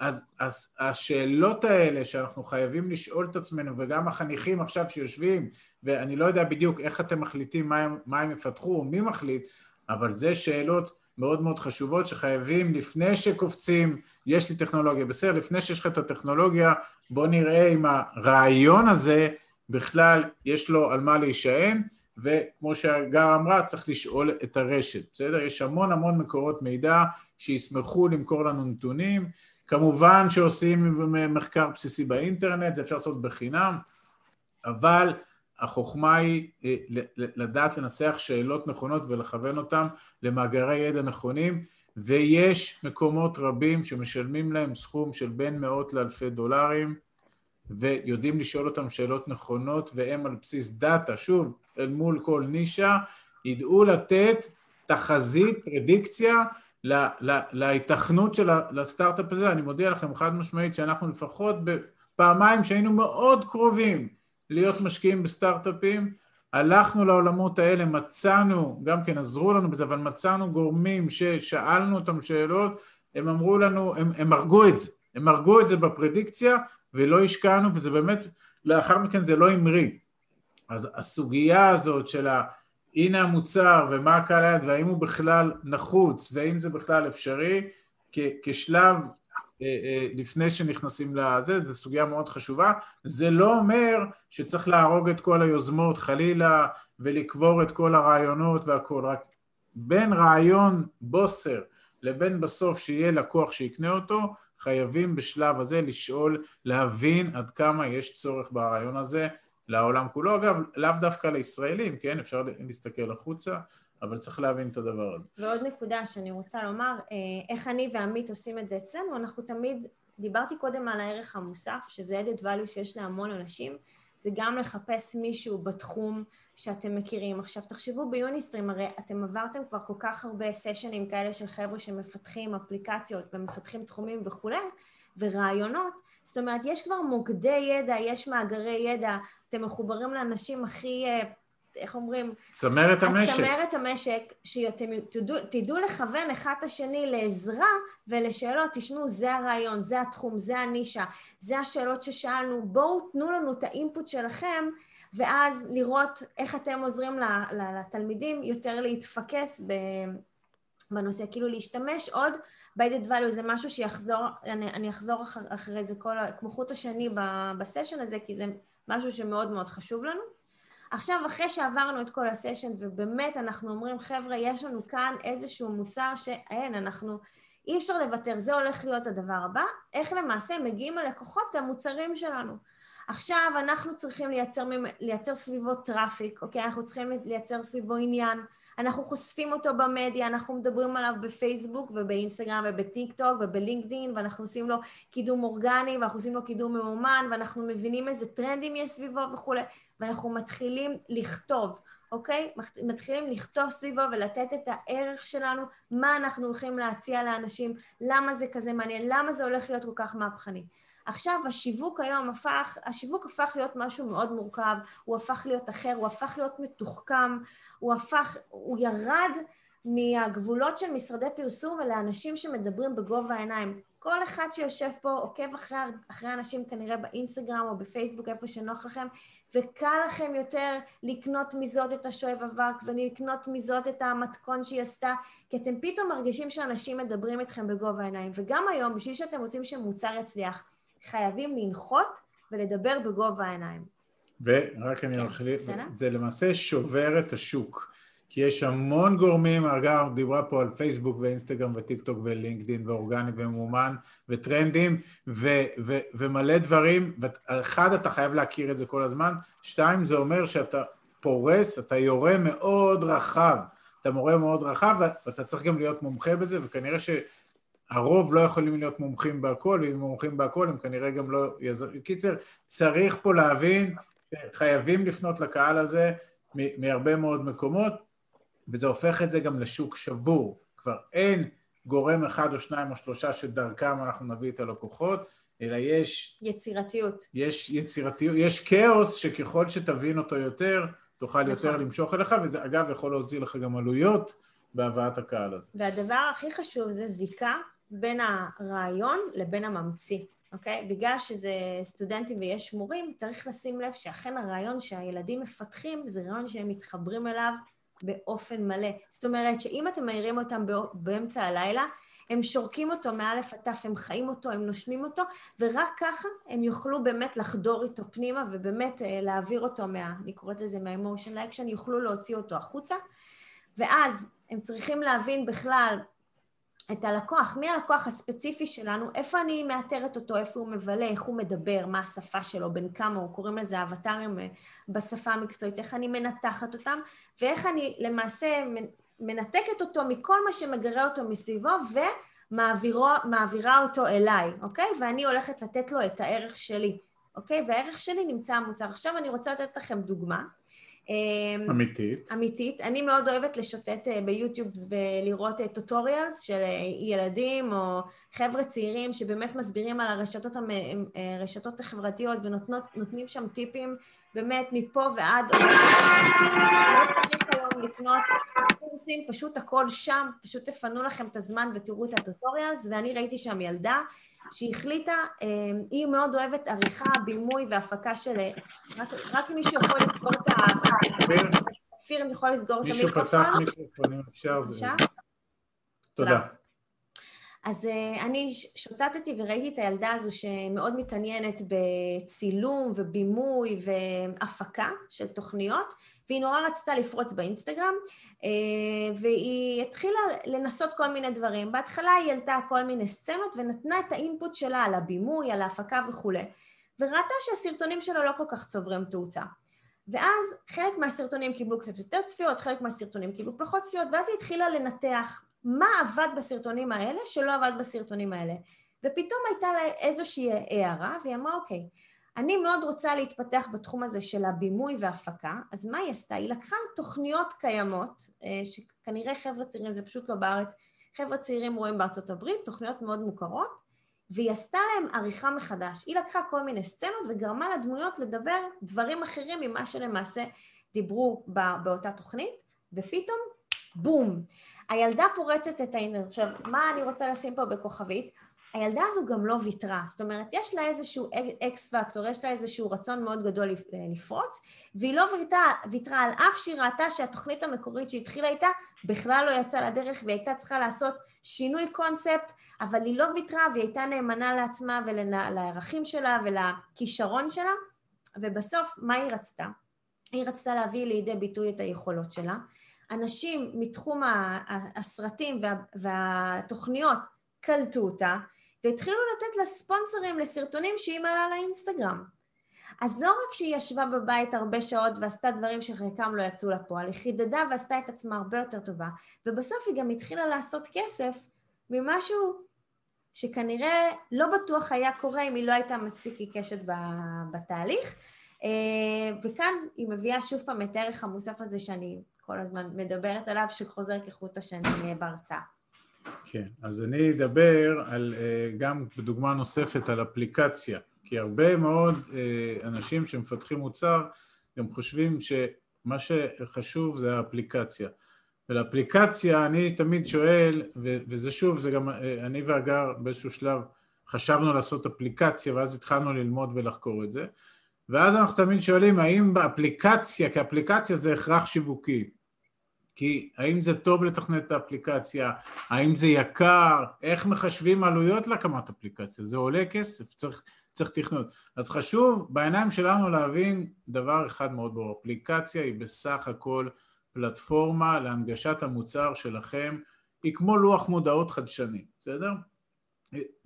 אז, אז השאלות האלה שאנחנו חייבים לשאול את עצמנו, וגם החניכים עכשיו שיושבים, ואני לא יודע בדיוק איך אתם מחליטים מה הם, מה הם יפתחו או מי מחליט, אבל זה שאלות מאוד מאוד חשובות שחייבים לפני שקופצים, יש לי טכנולוגיה, בסדר, לפני שיש לך את הטכנולוגיה, בוא נראה אם הרעיון הזה בכלל יש לו על מה להישען, וכמו שהגר אמרה, צריך לשאול את הרשת, בסדר? יש המון המון מקורות מידע שישמחו למכור לנו נתונים, כמובן שעושים מחקר בסיסי באינטרנט, זה אפשר לעשות בחינם, אבל החוכמה היא אה, לדעת לנסח שאלות נכונות ולכוון אותן למאגרי ידע נכונים, ויש מקומות רבים שמשלמים להם סכום של בין מאות לאלפי דולרים, ויודעים לשאול אותם שאלות נכונות, והם על בסיס דאטה, שוב, אל מול כל נישה, ידעו לתת תחזית, פרדיקציה, להיתכנות של הסטארט-אפ הזה. אני מודיע לכם חד משמעית שאנחנו לפחות בפעמיים שהיינו מאוד קרובים להיות משקיעים בסטארט-אפים, הלכנו לעולמות האלה, מצאנו, גם כן עזרו לנו בזה, אבל מצאנו גורמים ששאלנו אותם שאלות, הם אמרו לנו, הם, הם הרגו את זה, הם הרגו את זה בפרדיקציה ולא השקענו, וזה באמת, לאחר מכן זה לא המריא. אז הסוגיה הזאת של ה... הנה המוצר ומה הקהל היד והאם הוא בכלל נחוץ והאם זה בכלל אפשרי כשלב אה, אה, לפני שנכנסים לזה, זו סוגיה מאוד חשובה. זה לא אומר שצריך להרוג את כל היוזמות חלילה ולקבור את כל הרעיונות והכול, רק בין רעיון בוסר לבין בסוף שיהיה לקוח שיקנה אותו, חייבים בשלב הזה לשאול, להבין עד כמה יש צורך ברעיון הזה לעולם כולו. אגב, לאו דווקא לישראלים, כן? אפשר להסתכל החוצה, אבל צריך להבין את הדבר הזה. ועוד נקודה שאני רוצה לומר, אה, איך אני ועמית עושים את זה אצלנו, אנחנו תמיד, דיברתי קודם על הערך המוסף, שזה added value שיש להמון אנשים, זה גם לחפש מישהו בתחום שאתם מכירים. עכשיו תחשבו ביוניסטרים, הרי אתם עברתם כבר כל כך הרבה סשנים כאלה של חבר'ה שמפתחים אפליקציות ומפתחים תחומים וכולי, ורעיונות, זאת אומרת, יש כבר מוקדי ידע, יש מאגרי ידע, אתם מחוברים לאנשים הכי, אה, איך אומרים? צמרת המשק. צמרת המשק, שאתם תדעו, תדעו לכוון אחד את השני לעזרה ולשאלות, תשמעו, זה הרעיון, זה התחום, זה הנישה, זה השאלות ששאלנו, בואו תנו לנו את האינפוט שלכם, ואז לראות איך אתם עוזרים לתלמידים יותר להתפקס ב... בנושא, כאילו להשתמש עוד ב-added value זה משהו שיחזור, אני, אני אחזור אחר, אחרי זה כל, כמו חוט השני בסשן הזה, כי זה משהו שמאוד מאוד חשוב לנו. עכשיו, אחרי שעברנו את כל הסשן, ובאמת אנחנו אומרים, חבר'ה, יש לנו כאן איזשהו מוצר שאין, אנחנו, אי אפשר לוותר, זה הולך להיות הדבר הבא, איך למעשה מגיעים הלקוחות למוצרים שלנו. עכשיו אנחנו צריכים לייצר, לייצר סביבו traffic, אוקיי? אנחנו צריכים לייצר סביבו עניין, אנחנו חושפים אותו במדיה, אנחנו מדברים עליו בפייסבוק ובאינסטגרם ובטיק טוק ובלינקדאין ואנחנו עושים לו קידום אורגני ואנחנו עושים לו קידום ממומן ואנחנו מבינים איזה טרנדים יש סביבו וכולי ואנחנו מתחילים לכתוב, אוקיי? מתחילים לכתוב סביבו ולתת את הערך שלנו, מה אנחנו הולכים להציע לאנשים, למה זה כזה מעניין, למה זה הולך להיות כל כך מהפכני. עכשיו השיווק היום הפך, השיווק הפך להיות משהו מאוד מורכב, הוא הפך להיות אחר, הוא הפך להיות מתוחכם, הוא הפך, הוא ירד מהגבולות של משרדי פרסום ולאנשים שמדברים בגובה העיניים. כל אחד שיושב פה עוקב אחרי, אחרי אנשים כנראה באינסטגרם או בפייסבוק, איפה שנוח לכם, וקל לכם יותר לקנות מזאת את השואב אבק ולקנות מזאת את המתכון שהיא עשתה, כי אתם פתאום מרגישים שאנשים מדברים איתכם בגובה העיניים. וגם היום, בשביל שאתם רוצים שמוצר יצליח, חייבים לנחות ולדבר בגובה העיניים. ורק אני אחליף, כן, זה למעשה שובר את השוק. כי יש המון גורמים, הרגע דיברה פה על פייסבוק ואינסטגרם וטיק טוק ולינקדאין ואורגני ומומן וטרנדים ו- ו- ומלא דברים, ואחד אתה חייב להכיר את זה כל הזמן, שתיים זה אומר שאתה פורס, אתה יורה מאוד רחב, אתה מורה מאוד רחב ואתה צריך גם להיות מומחה בזה וכנראה ש... הרוב לא יכולים להיות מומחים בהכל, ואם מומחים בהכל הם כנראה גם לא יעזרו. קיצר, צריך פה להבין, חייבים לפנות לקהל הזה מהרבה מאוד מקומות, וזה הופך את זה גם לשוק שבור. כבר אין גורם אחד או שניים או שלושה שדרכם אנחנו נביא את הלקוחות, אלא יש... יצירתיות. יש יצירתיות, יש כאוס שככל שתבין אותו יותר, תוכל נכון. יותר למשוך אליך, וזה אגב יכול להוזיל לך גם עלויות בהבאת הקהל הזה. והדבר הכי חשוב זה זיקה בין הרעיון לבין הממציא, אוקיי? בגלל שזה סטודנטים ויש מורים, צריך לשים לב שאכן הרעיון שהילדים מפתחים זה רעיון שהם מתחברים אליו באופן מלא. זאת אומרת שאם אתם מעירים אותם באמצע הלילה, הם שורקים אותו מאלף עד תף, הם חיים אותו, הם נושמים אותו, ורק ככה הם יוכלו באמת לחדור איתו פנימה ובאמת אה, להעביר אותו מה... אני קוראת לזה מה-emotion action, יוכלו להוציא אותו החוצה. ואז הם צריכים להבין בכלל את הלקוח, מי הלקוח הספציפי שלנו, איפה אני מאתרת אותו, איפה הוא מבלה, איך הוא מדבר, מה השפה שלו, בין כמה הוא, קוראים לזה אבטרים אה, בשפה המקצועית, איך אני מנתחת אותם, ואיך אני למעשה מנתקת אותו מכל מה שמגרה אותו מסביבו, ומעבירה אותו אליי, אוקיי? ואני הולכת לתת לו את הערך שלי, אוקיי? והערך שלי נמצא המוצר. עכשיו אני רוצה לתת לכם דוגמה. אמ, אמיתית. אמיתית. אני מאוד אוהבת לשוטט אה, ביוטיוב ולראות טוטוריאלס אה, של אה, ילדים או חבר'ה צעירים שבאמת מסבירים על הרשתות, הרשתות החברתיות ונותנים שם טיפים באמת מפה ועד... לא צריך היום לקנות קורסים, פשוט הכל שם, פשוט תפנו לכם את הזמן ותראו את הטוטוריאלס, ואני ראיתי שם ילדה שהיא החליטה, אמ, היא מאוד אוהבת עריכה, בימוי והפקה של... רק, רק מישהו יכול לסגור את ה... אופיר, אני יכולה לסגור את המיקרופון? מישהו פתח מיקרופון, אם אפשר. בבקשה. תודה. אז uh, אני שוטטתי וראיתי את הילדה הזו שמאוד מתעניינת בצילום ובימוי והפקה של תוכניות, והיא נורא רצתה לפרוץ באינסטגרם, uh, והיא התחילה לנסות כל מיני דברים. בהתחלה היא העלתה כל מיני סצנות ונתנה את האינפוט שלה על הבימוי, על ההפקה וכולי, וראתה שהסרטונים שלה לא כל כך צוברים תאוצה. ואז חלק מהסרטונים קיבלו קצת יותר צפיות, חלק מהסרטונים קיבלו פחות צפיות, ואז היא התחילה לנתח מה עבד בסרטונים האלה שלא עבד בסרטונים האלה. ופתאום הייתה לה איזושהי הערה, והיא אמרה, אוקיי, אני מאוד רוצה להתפתח בתחום הזה של הבימוי והפקה, אז מה היא עשתה? היא לקחה תוכניות קיימות, אה, שכנראה חבר'ה צעירים, זה פשוט לא בארץ, חבר'ה צעירים רואים בארצות הברית, תוכניות מאוד מוכרות, והיא עשתה להם עריכה מחדש. היא לקחה כל מיני סצנות וגרמה לדמויות לדבר דברים אחרים ממה שלמעשה דיברו באותה תוכנית, ופתאום בום. הילדה פורצת את האינטרנט. עכשיו, מה אני רוצה לשים פה בכוכבית? הילדה הזו גם לא ויתרה, זאת אומרת, יש לה איזשהו אקס פקטור, יש לה איזשהו רצון מאוד גדול לפרוץ, והיא לא ויתרה, ויתרה על אף שהיא ראתה שהתוכנית המקורית שהתחילה איתה בכלל לא יצאה לדרך והיא הייתה צריכה לעשות שינוי קונספט, אבל היא לא ויתרה והיא הייתה נאמנה לעצמה ולערכים שלה ולכישרון שלה, ובסוף, מה היא רצתה? היא רצתה להביא לידי ביטוי את היכולות שלה, אנשים מתחום הסרטים וה, והתוכניות קלטו אותה והתחילו לתת לה ספונסרים לסרטונים שהיא מעלה לאינסטגרם. אז לא רק שהיא ישבה בבית הרבה שעות ועשתה דברים שחלקם לא יצאו לפועל, היא חידדה ועשתה את עצמה הרבה יותר טובה, ובסוף היא גם התחילה לעשות כסף ממשהו שכנראה לא בטוח היה קורה אם היא לא הייתה מספיק עיקשת בתהליך, אה, וכאן היא מביאה שוב פעם את הערך המוסף הזה שאני כל הזמן מדברת עליו, שחוזר כחוט השני בהרצאה. כן, אז אני אדבר על, אה, גם בדוגמה נוספת על אפליקציה, כי הרבה מאוד אה, אנשים שמפתחים מוצר גם חושבים שמה שחשוב זה האפליקציה. ולאפליקציה אני תמיד שואל, וזה שוב, זה גם, אה, אני והגר באיזשהו שלב חשבנו לעשות אפליקציה ואז התחלנו ללמוד ולחקור את זה, ואז אנחנו תמיד שואלים האם באפליקציה, כי אפליקציה זה הכרח שיווקי, כי האם זה טוב לתכנת את האפליקציה, האם זה יקר, איך מחשבים עלויות להקמת אפליקציה, זה עולה כסף, צריך, צריך תכנות. אז חשוב בעיניים שלנו להבין דבר אחד מאוד ברור, אפליקציה היא בסך הכל פלטפורמה להנגשת המוצר שלכם, היא כמו לוח מודעות חדשני, בסדר?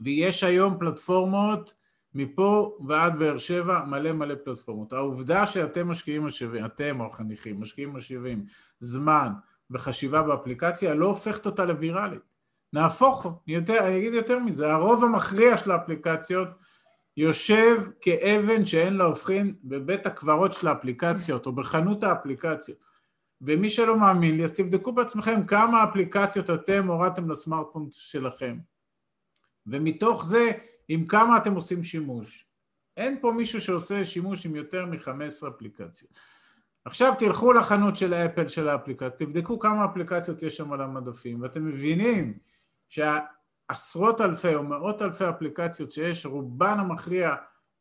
ויש היום פלטפורמות מפה ועד באר שבע מלא מלא פלטפורמות. העובדה שאתם משקיעים משאבים, אתם או החניכים, משקיעים משאבים, זמן וחשיבה באפליקציה לא הופכת אותה לוויראלית. נהפוך, יותר, אני אגיד יותר מזה, הרוב המכריע של האפליקציות יושב כאבן שאין לה הופכין בבית הקברות של האפליקציות או בחנות האפליקציות. ומי שלא מאמין לי, אז תבדקו בעצמכם כמה אפליקציות אתם הורדתם לסמארטפון שלכם. ומתוך זה עם כמה אתם עושים שימוש. אין פה מישהו שעושה שימוש עם יותר מ-15 אפליקציות. עכשיו תלכו לחנות של האפל של האפליקציות, תבדקו כמה אפליקציות יש שם על המדפים, ואתם מבינים שעשרות אלפי או מאות אלפי אפליקציות שיש, רובן המכריע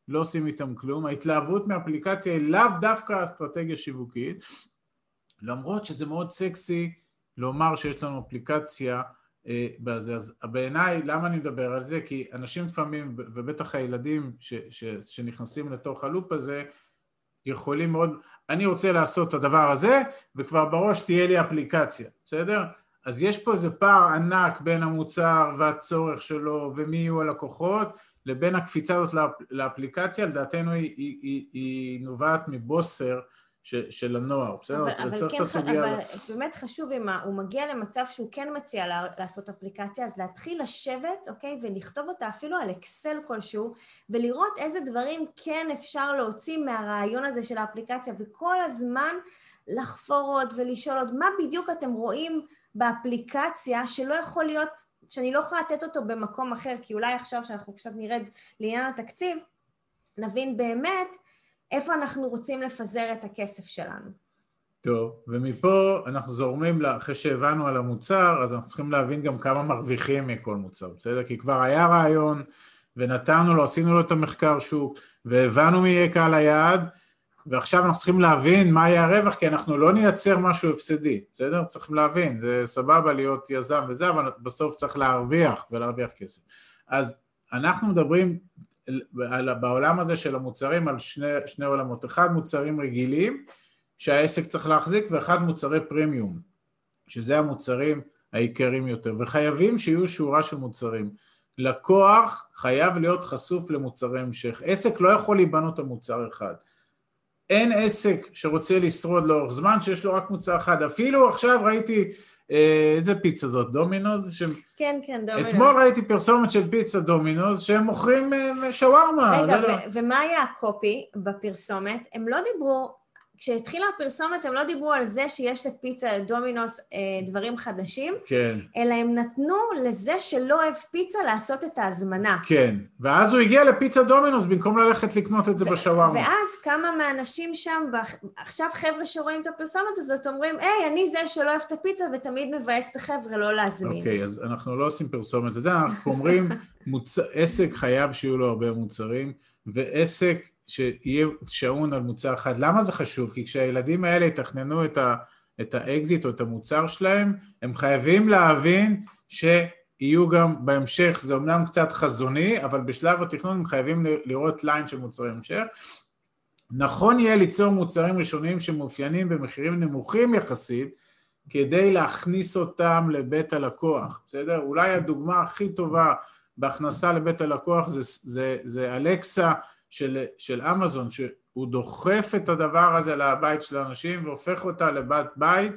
לא עושים איתם כלום, ההתלהבות מאפליקציה היא לאו דווקא אסטרטגיה שיווקית, למרות שזה מאוד סקסי לומר שיש לנו אפליקציה בזה. אז בעיניי, למה אני מדבר על זה? כי אנשים לפעמים, ובטח הילדים ש, ש, שנכנסים לתוך הלופ הזה, יכולים מאוד, אני רוצה לעשות את הדבר הזה, וכבר בראש תהיה לי אפליקציה, בסדר? אז יש פה איזה פער ענק בין המוצר והצורך שלו ומי יהיו הלקוחות לבין הקפיצה הזאת לאפ, לאפליקציה, לדעתנו היא, היא, היא, היא נובעת מבוסר ש, של הנוער, בסדר? אבל, אבל כן, אבל באמת חשוב, אם הוא מגיע למצב שהוא כן מציע לעשות אפליקציה, אז להתחיל לשבת, אוקיי, ולכתוב אותה אפילו על אקסל כלשהו, ולראות איזה דברים כן אפשר להוציא מהרעיון הזה של האפליקציה, וכל הזמן לחפור עוד ולשאול עוד מה בדיוק אתם רואים באפליקציה שלא יכול להיות, שאני לא יכולה לתת אותו במקום אחר, כי אולי עכשיו שאנחנו קצת נרד לעניין התקציב, נבין באמת איפה אנחנו רוצים לפזר את הכסף שלנו. טוב, ומפה אנחנו זורמים, אחרי שהבנו על המוצר, אז אנחנו צריכים להבין גם כמה מרוויחים מכל מוצר, בסדר? כי כבר היה רעיון, ונתנו לו, עשינו לו את המחקר שוק, והבנו מי יהיה קהל היעד, ועכשיו אנחנו צריכים להבין מה יהיה הרווח, כי אנחנו לא נייצר משהו הפסדי, בסדר? צריכים להבין, זה סבבה להיות יזם וזה, אבל בסוף צריך להרוויח ולהרוויח כסף. אז אנחנו מדברים בעולם הזה של המוצרים על שני, שני עולמות, אחד מוצרים רגילים שהעסק צריך להחזיק ואחד מוצרי פרימיום, שזה המוצרים העיקריים יותר, וחייבים שיהיו שורה של מוצרים. לקוח חייב להיות חשוף למוצרי המשך, עסק לא יכול להיבנות על מוצר אחד. אין עסק שרוצה לשרוד לאורך זמן שיש לו רק מוצר אחד, אפילו עכשיו ראיתי איזה פיצה זאת, דומינוז? ש... כן, כן, דומינוז. אתמול ראיתי פרסומת של פיצה דומינוז שהם מוכרים אה, שווארמה. רגע, לא, לא. ומה היה הקופי בפרסומת? הם לא דיברו כשהתחילה הפרסומת הם לא דיברו על זה שיש לפיצה דומינוס אה, דברים חדשים, כן. אלא הם נתנו לזה שלא אוהב פיצה לעשות את ההזמנה. כן, ואז הוא הגיע לפיצה דומינוס במקום ללכת לקנות את זה בשווארמה. ואז כמה מהאנשים שם, עכשיו חבר'ה שרואים את הפרסומת הזאת אומרים, היי, אני זה שלא אוהב את הפיצה ותמיד מבאס את החבר'ה לא להזמין. אוקיי, אז אנחנו לא עושים פרסומת לזה, אנחנו אומרים, מוצ... עסק חייב שיהיו לו הרבה מוצרים, ועסק שיהיה שעון על מוצר אחד. למה זה חשוב? כי כשהילדים האלה יתכננו את, ה, את האקזיט או את המוצר שלהם, הם חייבים להבין שיהיו גם בהמשך, זה אומנם קצת חזוני, אבל בשלב התכנון הם חייבים לראות line של מוצרי המשך. נכון יהיה ליצור מוצרים ראשוניים שמאופיינים במחירים נמוכים יחסית, כדי להכניס אותם לבית הלקוח, בסדר? אולי הדוגמה הכי טובה בהכנסה לבית הלקוח זה, זה, זה אלקסה של, של אמזון, שהוא דוחף את הדבר הזה לבית של האנשים והופך אותה לבת בית,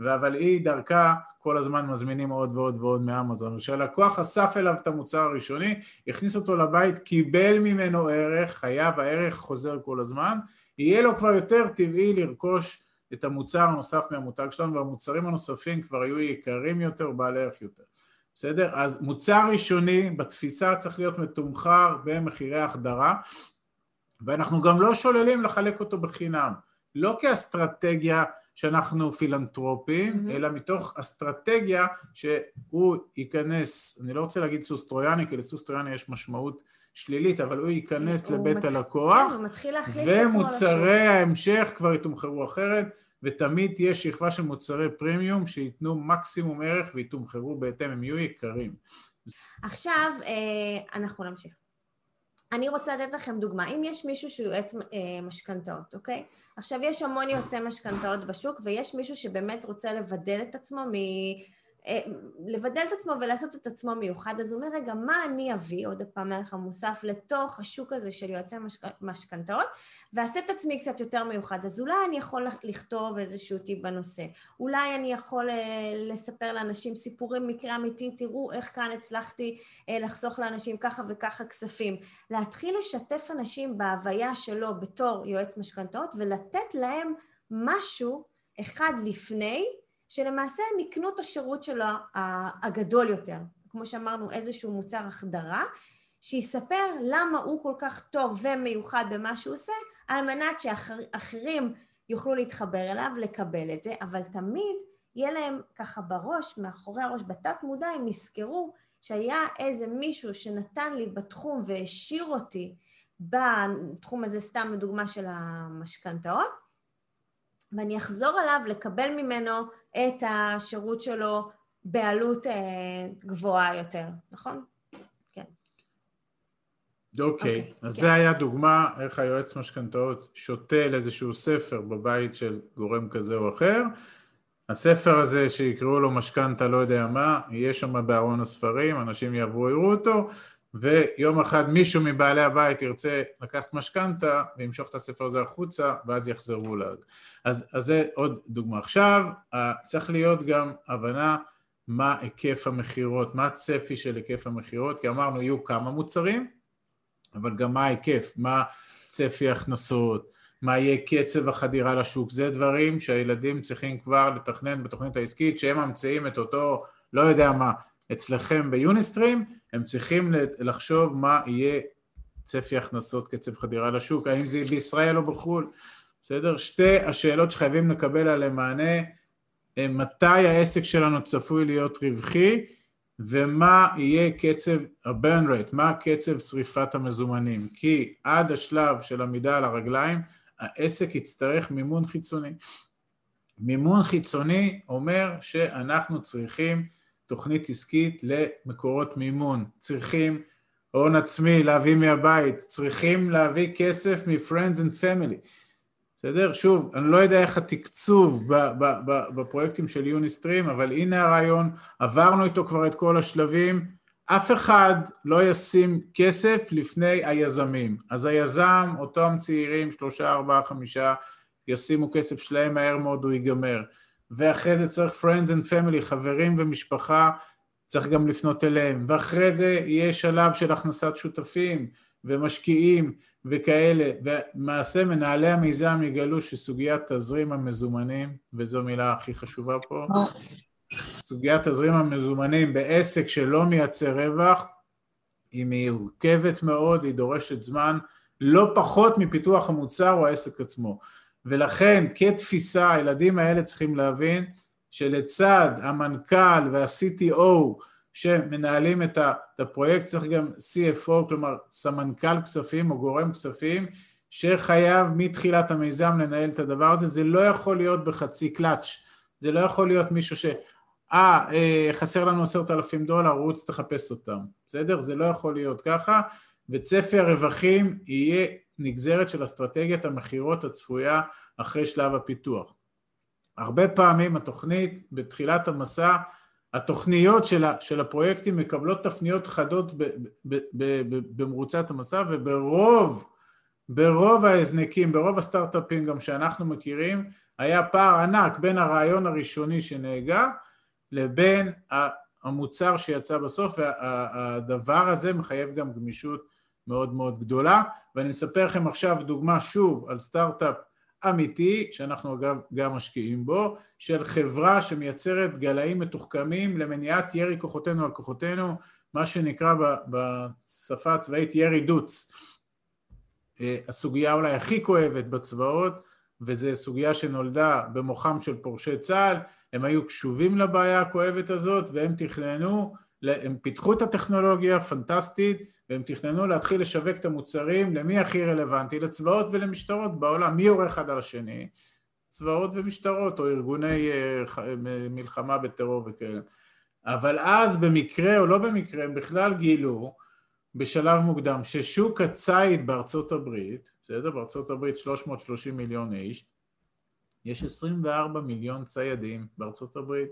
אבל היא דרכה כל הזמן מזמינים עוד ועוד ועוד מאמזון. כשהלקוח אסף אליו את המוצר הראשוני, הכניס אותו לבית, קיבל ממנו ערך, חייב, הערך חוזר כל הזמן, יהיה לו כבר יותר טבעי לרכוש את המוצר הנוסף מהמותג שלנו, והמוצרים הנוספים כבר היו יקרים יותר ובעלי ערך יותר. בסדר? אז מוצר ראשוני בתפיסה צריך להיות מתומחר במחירי החדרה, ואנחנו גם לא שוללים לחלק אותו בחינם, לא כאסטרטגיה שאנחנו פילנטרופים, mm-hmm. אלא מתוך אסטרטגיה שהוא ייכנס, אני לא רוצה להגיד סוס טרויאני, כי לסוס טרויאני יש משמעות שלילית, אבל הוא ייכנס הוא לבית מת... הלקוח, כן, ומוצרי ההמשך כבר יתומחרו אחרת, ותמיד תהיה שכבה של מוצרי פרימיום שייתנו מקסימום ערך ויתומחרו בהתאם, הם יהיו יקרים. עכשיו אה, אנחנו נמשיך. אני רוצה לתת לכם דוגמה, אם יש מישהו שהוא יועץ אה, משכנתאות, אוקיי? עכשיו יש המון יועצי משכנתאות בשוק ויש מישהו שבאמת רוצה לבדל את עצמו. אה, לבדל את עצמו ולעשות את עצמו מיוחד, אז הוא אומר, רגע, מה אני אביא, עוד פעם הערך המוסף, לתוך השוק הזה של יועצי משכנתאות, ואעשה את עצמי קצת יותר מיוחד. אז אולי אני יכול לכתוב איזשהו טיפ בנושא, אולי אני יכול אה, לספר לאנשים סיפורים, מקרה אמיתי, תראו איך כאן הצלחתי אה, לחסוך לאנשים ככה וככה כספים. להתחיל לשתף אנשים בהוויה שלו בתור יועץ משכנתאות, ולתת להם משהו אחד לפני, שלמעשה הם יקנו את השירות שלו הגדול יותר, כמו שאמרנו איזשהו מוצר החדרה, שיספר למה הוא כל כך טוב ומיוחד במה שהוא עושה, על מנת שאחרים יוכלו להתחבר אליו, לקבל את זה, אבל תמיד יהיה להם ככה בראש, מאחורי הראש, בתת מודע, הם יזכרו שהיה איזה מישהו שנתן לי בתחום והעשיר אותי בתחום הזה, סתם דוגמה של המשכנתאות, ואני אחזור אליו לקבל ממנו את השירות שלו בעלות אה, גבוהה יותר, נכון? כן. אוקיי, okay, okay, אז כן. זה היה דוגמה איך היועץ משכנתאות שותל איזשהו ספר בבית של גורם כזה או אחר, הספר הזה שיקראו לו משכנתה לא יודע מה, יהיה שם בארון הספרים, אנשים יעברו יראו אותו, ויום אחד מישהו מבעלי הבית ירצה לקחת משכנתה וימשוך את הספר הזה החוצה ואז יחזרו לה. אז, אז זה עוד דוגמה. עכשיו צריך להיות גם הבנה מה היקף המכירות, מה הצפי של היקף המכירות, כי אמרנו יהיו כמה מוצרים, אבל גם מה ההיקף, מה צפי הכנסות, מה יהיה קצב החדירה לשוק, זה דברים שהילדים צריכים כבר לתכנן בתוכנית העסקית, שהם ממציאים את אותו, לא יודע מה, אצלכם ביוניסטרים, הם צריכים לחשוב מה יהיה צפי הכנסות, קצב חדירה לשוק, האם זה בישראל או בחו"ל, בסדר? שתי השאלות שחייבים לקבל עליהן מענה, מתי העסק שלנו צפוי להיות רווחי, ומה יהיה קצב ה-burn rate, מה קצב שריפת המזומנים, כי עד השלב של עמידה על הרגליים, העסק יצטרך מימון חיצוני. מימון חיצוני אומר שאנחנו צריכים תוכנית עסקית למקורות מימון, צריכים הון עצמי להביא מהבית, צריכים להביא כסף מ-friends and family, בסדר? שוב, אני לא יודע איך התקצוב בפרויקטים של יוניסטרים, אבל הנה הרעיון, עברנו איתו כבר את כל השלבים, אף אחד לא ישים כסף לפני היזמים. אז היזם, אותם צעירים, שלושה, ארבעה, חמישה, ישימו כסף שלהם מהר מאוד הוא ייגמר. ואחרי זה צריך friends and family, חברים ומשפחה, צריך גם לפנות אליהם. ואחרי זה יהיה שלב של הכנסת שותפים ומשקיעים וכאלה. ומעשה מנהלי המיזם יגלו שסוגיית תזרים המזומנים, וזו המילה הכי חשובה פה, סוגיית תזרים המזומנים בעסק שלא מייצר רווח היא מורכבת מאוד, היא דורשת זמן לא פחות מפיתוח המוצר או העסק עצמו. ולכן כתפיסה הילדים האלה צריכים להבין שלצד המנכ"ל וה-CTO שמנהלים את הפרויקט צריך גם CFO, כלומר סמנכ"ל כספים או גורם כספים שחייב מתחילת המיזם לנהל את הדבר הזה, זה לא יכול להיות בחצי קלאץ', זה לא יכול להיות מישהו ש... אה, אה, חסר לנו עשרת אלפים דולר, רוץ תחפש אותם, בסדר? זה לא יכול להיות ככה, וצפי הרווחים יהיה נגזרת של אסטרטגיית המכירות הצפויה אחרי שלב הפיתוח. הרבה פעמים התוכנית בתחילת המסע, התוכניות של, של הפרויקטים מקבלות תפניות חדות במרוצת המסע וברוב, ברוב ההזנקים, ברוב הסטארט-אפים גם שאנחנו מכירים, היה פער ענק בין הרעיון הראשוני שנהגה לבין המוצר שיצא בסוף, והדבר הזה מחייב גם גמישות מאוד מאוד גדולה, ואני מספר לכם עכשיו דוגמה שוב על סטארט-אפ אמיתי, שאנחנו אגב גם משקיעים בו, של חברה שמייצרת גלאים מתוחכמים למניעת ירי כוחותינו על כוחותינו, מה שנקרא בשפה הצבאית ירי דוץ. אה, הסוגיה אולי הכי כואבת בצבאות, וזו סוגיה שנולדה במוחם של פורשי צה"ל, הם היו קשובים לבעיה הכואבת הזאת והם תכננו, הם פיתחו את הטכנולוגיה פנטסטית והם תכננו להתחיל לשווק את המוצרים למי הכי רלוונטי, לצבאות ולמשטרות בעולם, מי יורה אחד על השני? צבאות ומשטרות או ארגוני אה, מלחמה בטרור וכאלה. אבל אז במקרה או לא במקרה הם בכלל גילו בשלב מוקדם ששוק הציד בארצות הברית, בסדר? בארצות הברית 330 מיליון איש, יש 24 מיליון ציידים בארצות הברית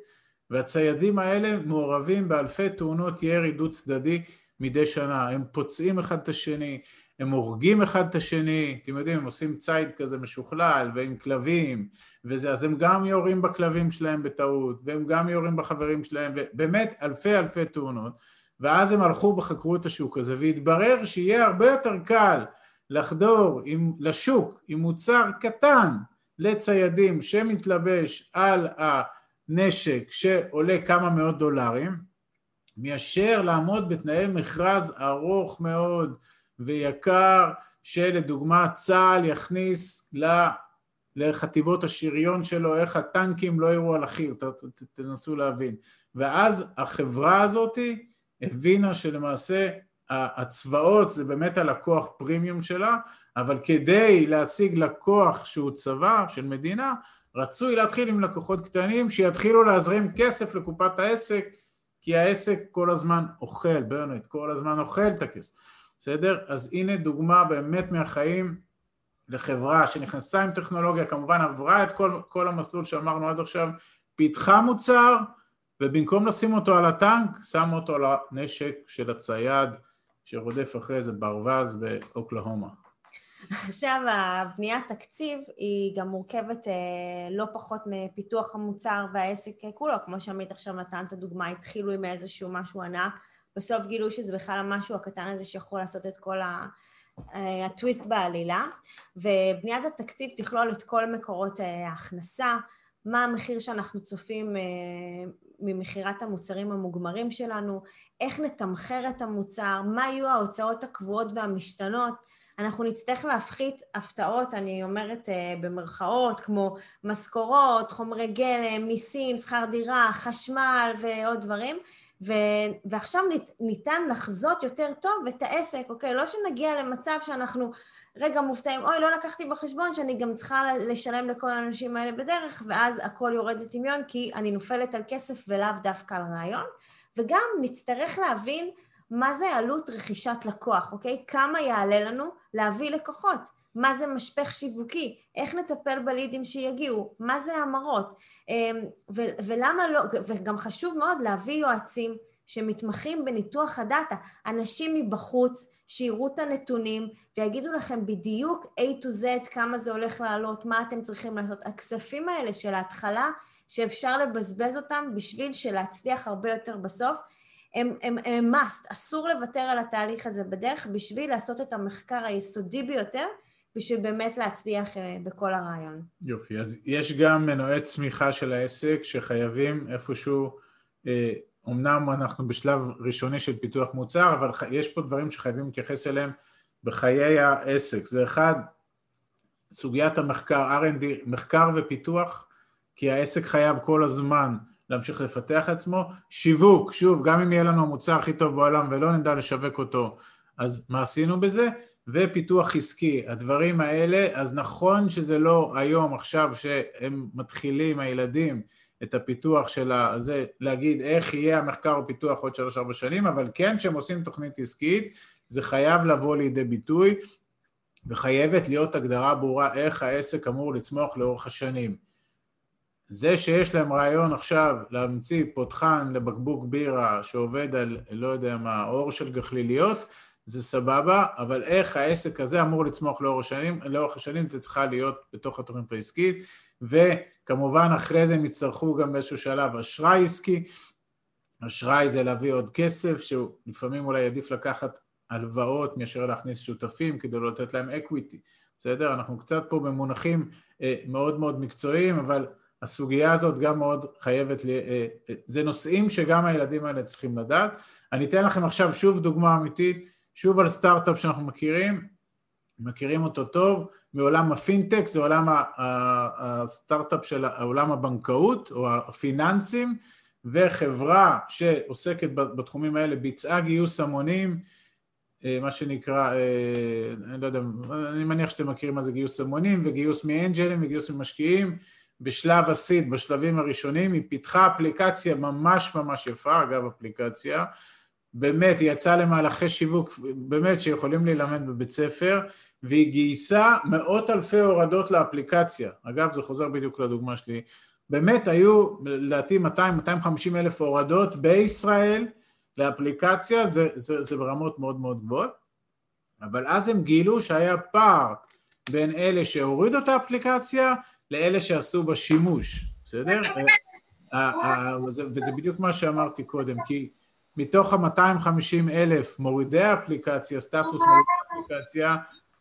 והציידים האלה מעורבים באלפי תאונות ירי דו צדדי מדי שנה, הם פוצעים אחד את השני, הם הורגים אחד את השני, אתם יודעים, הם עושים ציד כזה משוכלל ועם כלבים וזה, אז הם גם יורים בכלבים שלהם בטעות והם גם יורים בחברים שלהם, ובאמת אלפי אלפי תאונות. ואז הם הלכו וחקרו את השוק הזה והתברר שיהיה הרבה יותר קל לחדור עם, לשוק עם מוצר קטן לציידים שמתלבש על הנשק שעולה כמה מאות דולרים, מאשר לעמוד בתנאי מכרז ארוך מאוד ויקר שלדוגמה צה"ל יכניס לחטיבות השריון שלו איך הטנקים לא יראו על החי"ר, תנסו להבין. ואז החברה הזאת הבינה שלמעשה הצבאות זה באמת הלקוח פרימיום שלה אבל כדי להשיג לקוח שהוא צבא של מדינה, רצוי להתחיל עם לקוחות קטנים שיתחילו להזרים כסף לקופת העסק, כי העסק כל הזמן אוכל, ברנט, כל הזמן אוכל את הכסף, בסדר? אז הנה דוגמה באמת מהחיים לחברה שנכנסה עם טכנולוגיה, כמובן עברה את כל, כל המסלול שאמרנו עד עכשיו, פיתחה מוצר, ובמקום לשים אותו על הטנק, שמו אותו על הנשק של הצייד שרודף אחרי זה ברווז באוקלהומה. עכשיו, הבניית תקציב היא גם מורכבת אה, לא פחות מפיתוח המוצר והעסק כולו, כמו שעמית עכשיו נתן את הדוגמה, התחילו עם איזשהו משהו ענק, בסוף גילו שזה בכלל המשהו הקטן הזה שיכול לעשות את כל ה... אה, הטוויסט בעלילה, ובניית התקציב תכלול את כל מקורות אה, ההכנסה, מה המחיר שאנחנו צופים ממכירת המוצרים המוגמרים שלנו, איך נתמחר את המוצר, מה יהיו ההוצאות הקבועות והמשתנות, אנחנו נצטרך להפחית הפתעות, אני אומרת uh, במרכאות, כמו משכורות, חומרי גלם, מיסים, שכר דירה, חשמל ועוד דברים, ו, ועכשיו ניתן לחזות יותר טוב את העסק, אוקיי? לא שנגיע למצב שאנחנו רגע מופתעים, אוי, לא לקחתי בחשבון שאני גם צריכה לשלם לכל האנשים האלה בדרך, ואז הכל יורד לטמיון כי אני נופלת על כסף ולאו דווקא על רעיון, וגם נצטרך להבין מה זה עלות רכישת לקוח, אוקיי? כמה יעלה לנו להביא לקוחות? מה זה משפך שיווקי? איך נטפל בלידים שיגיעו? מה זה המרות? אמ, ו- ולמה לא, וגם חשוב מאוד להביא יועצים שמתמחים בניתוח הדאטה, אנשים מבחוץ שיראו את הנתונים ויגידו לכם בדיוק A to Z כמה זה הולך לעלות, מה אתם צריכים לעשות. הכספים האלה של ההתחלה, שאפשר לבזבז אותם בשביל שלהצליח הרבה יותר בסוף, הם, הם, הם must, אסור לוותר על התהליך הזה בדרך בשביל לעשות את המחקר היסודי ביותר, בשביל באמת להצליח אה, בכל הרעיון. יופי, אז יש גם מנועי צמיחה של העסק שחייבים איפשהו, אה, אמנם אנחנו בשלב ראשוני של פיתוח מוצר, אבל יש פה דברים שחייבים להתייחס אליהם בחיי העסק. זה אחד, סוגיית המחקר, R&D, מחקר ופיתוח, כי העסק חייב כל הזמן להמשיך לפתח עצמו. שיווק, שוב, גם אם יהיה לנו המוצר הכי טוב בעולם ולא נדע לשווק אותו, אז מה עשינו בזה? ופיתוח עסקי, הדברים האלה, אז נכון שזה לא היום, עכשיו, שהם מתחילים, הילדים, את הפיתוח של הזה, להגיד איך יהיה המחקר ופיתוח עוד שלוש-ארבע שנים, אבל כן, כשהם עושים תוכנית עסקית, זה חייב לבוא לידי ביטוי, וחייבת להיות הגדרה ברורה איך העסק אמור לצמוח לאורך השנים. זה שיש להם רעיון עכשיו להמציא פותחן לבקבוק בירה שעובד על, לא יודע מה, אור של גחליליות, זה סבבה, אבל איך העסק הזה אמור לצמוח לאורך השנים, לאורך השנים זה צריכה להיות בתוך התוכנית העסקית, וכמובן אחרי זה הם יצטרכו גם באיזשהו שלב אשראי עסקי, אשראי זה להביא עוד כסף, שלפעמים אולי עדיף לקחת הלוואות מאשר להכניס שותפים כדי לא לתת להם equity, בסדר? אנחנו קצת פה במונחים אה, מאוד מאוד מקצועיים, אבל הסוגיה הזאת גם מאוד חייבת, ל... אה, אה, זה נושאים שגם הילדים האלה צריכים לדעת. אני אתן לכם עכשיו שוב דוגמה אמיתית, שוב על סטארט-אפ שאנחנו מכירים, מכירים אותו טוב, מעולם הפינטק, זה עולם הסטארט-אפ של עולם הבנקאות או הפיננסים, וחברה שעוסקת בתחומים האלה ביצעה גיוס המונים, אה, מה שנקרא, אני לא יודע, אני מניח שאתם מכירים מה זה גיוס המונים וגיוס מאנג'לים וגיוס ממשקיעים, בשלב הסיד, בשלבים הראשונים, היא פיתחה אפליקציה ממש ממש יפה, אגב אפליקציה, באמת, היא יצאה למהלכי שיווק, באמת, שיכולים להילמד בבית ספר, והיא גייסה מאות אלפי הורדות לאפליקציה. אגב, זה חוזר בדיוק לדוגמה שלי. באמת היו, לדעתי, 200-250 אלף הורדות בישראל לאפליקציה, זה, זה, זה ברמות מאוד מאוד גבוהות, אבל אז הם גילו שהיה פער בין אלה שהורידו את האפליקציה לאלה שעשו בה שימוש, בסדר? וזה בדיוק מה שאמרתי קודם, כי מתוך ה-250 אלף מורידי אפליקציה, סטטוס מורידי אפליקציה,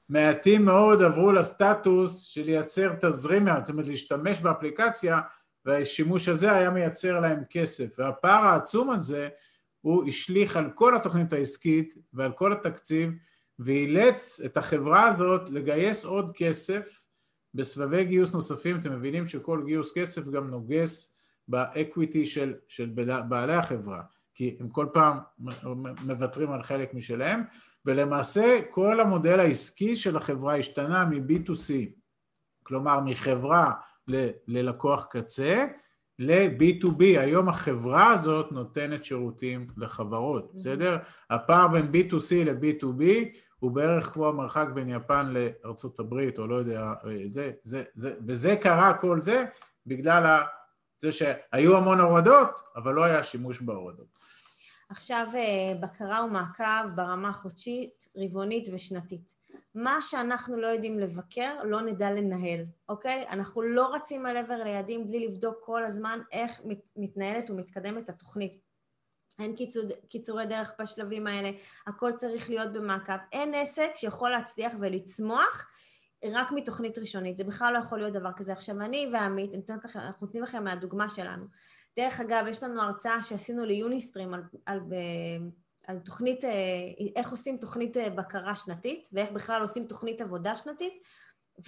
מעטים מאוד עברו לסטטוס של לייצר תזרים, זאת אומרת להשתמש באפליקציה, והשימוש הזה היה מייצר להם כסף. והפער העצום הזה, הוא השליך על כל התוכנית העסקית ועל כל התקציב, ואילץ את החברה הזאת לגייס עוד כסף בסבבי גיוס נוספים אתם מבינים שכל גיוס כסף גם נוגס באקוויטי של, של בעלי החברה, כי הם כל פעם מוותרים על חלק משלהם, ולמעשה כל המודל העסקי של החברה השתנה מ-B2C, כלומר מחברה ל- ללקוח קצה, ל-B2B, היום החברה הזאת נותנת שירותים לחברות, בסדר? הפער בין B2C ל-B2B הוא בערך כמו המרחק בין יפן לארצות הברית, או לא יודע, זה, זה, זה, וזה קרה כל זה בגלל זה שהיו המון הורדות, אבל לא היה שימוש בהורדות. עכשיו אה, בקרה ומעקב ברמה חודשית, רבעונית ושנתית. מה שאנחנו לא יודעים לבקר, לא נדע לנהל, אוקיי? אנחנו לא רצים על עבר ליעדים בלי לבדוק כל הזמן איך מתנהלת ומתקדמת התוכנית. אין קיצור, קיצורי דרך בשלבים האלה, הכל צריך להיות במעקב. אין עסק שיכול להצליח ולצמוח רק מתוכנית ראשונית, זה בכלל לא יכול להיות דבר כזה. עכשיו אני ועמית, אנחנו נותנים לכם מהדוגמה שלנו. דרך אגב, יש לנו הרצאה שעשינו ליוניסטרים על, על, על תוכנית, אה, איך עושים תוכנית אה, בקרה שנתית, ואיך בכלל עושים תוכנית עבודה שנתית,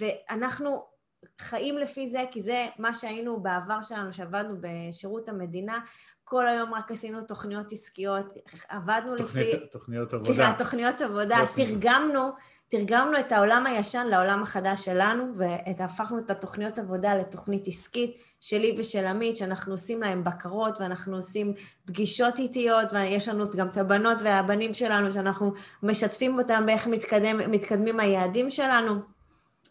ואנחנו חיים לפי זה, כי זה מה שהיינו בעבר שלנו, שעבדנו בשירות המדינה, כל היום רק עשינו תוכניות עסקיות, עבדנו תוכנית, לפי... תוכניות עבודה. סליחה, תוכניות עבודה, לא תרגמנו, תרגמנו את העולם הישן לעולם החדש שלנו, והפכנו את התוכניות עבודה לתוכנית עסקית שלי ושל עמית, שאנחנו עושים להם בקרות, ואנחנו עושים פגישות איטיות, ויש לנו גם את הבנות והבנים שלנו, שאנחנו משתפים אותם באיך מתקדם, מתקדמים היעדים שלנו.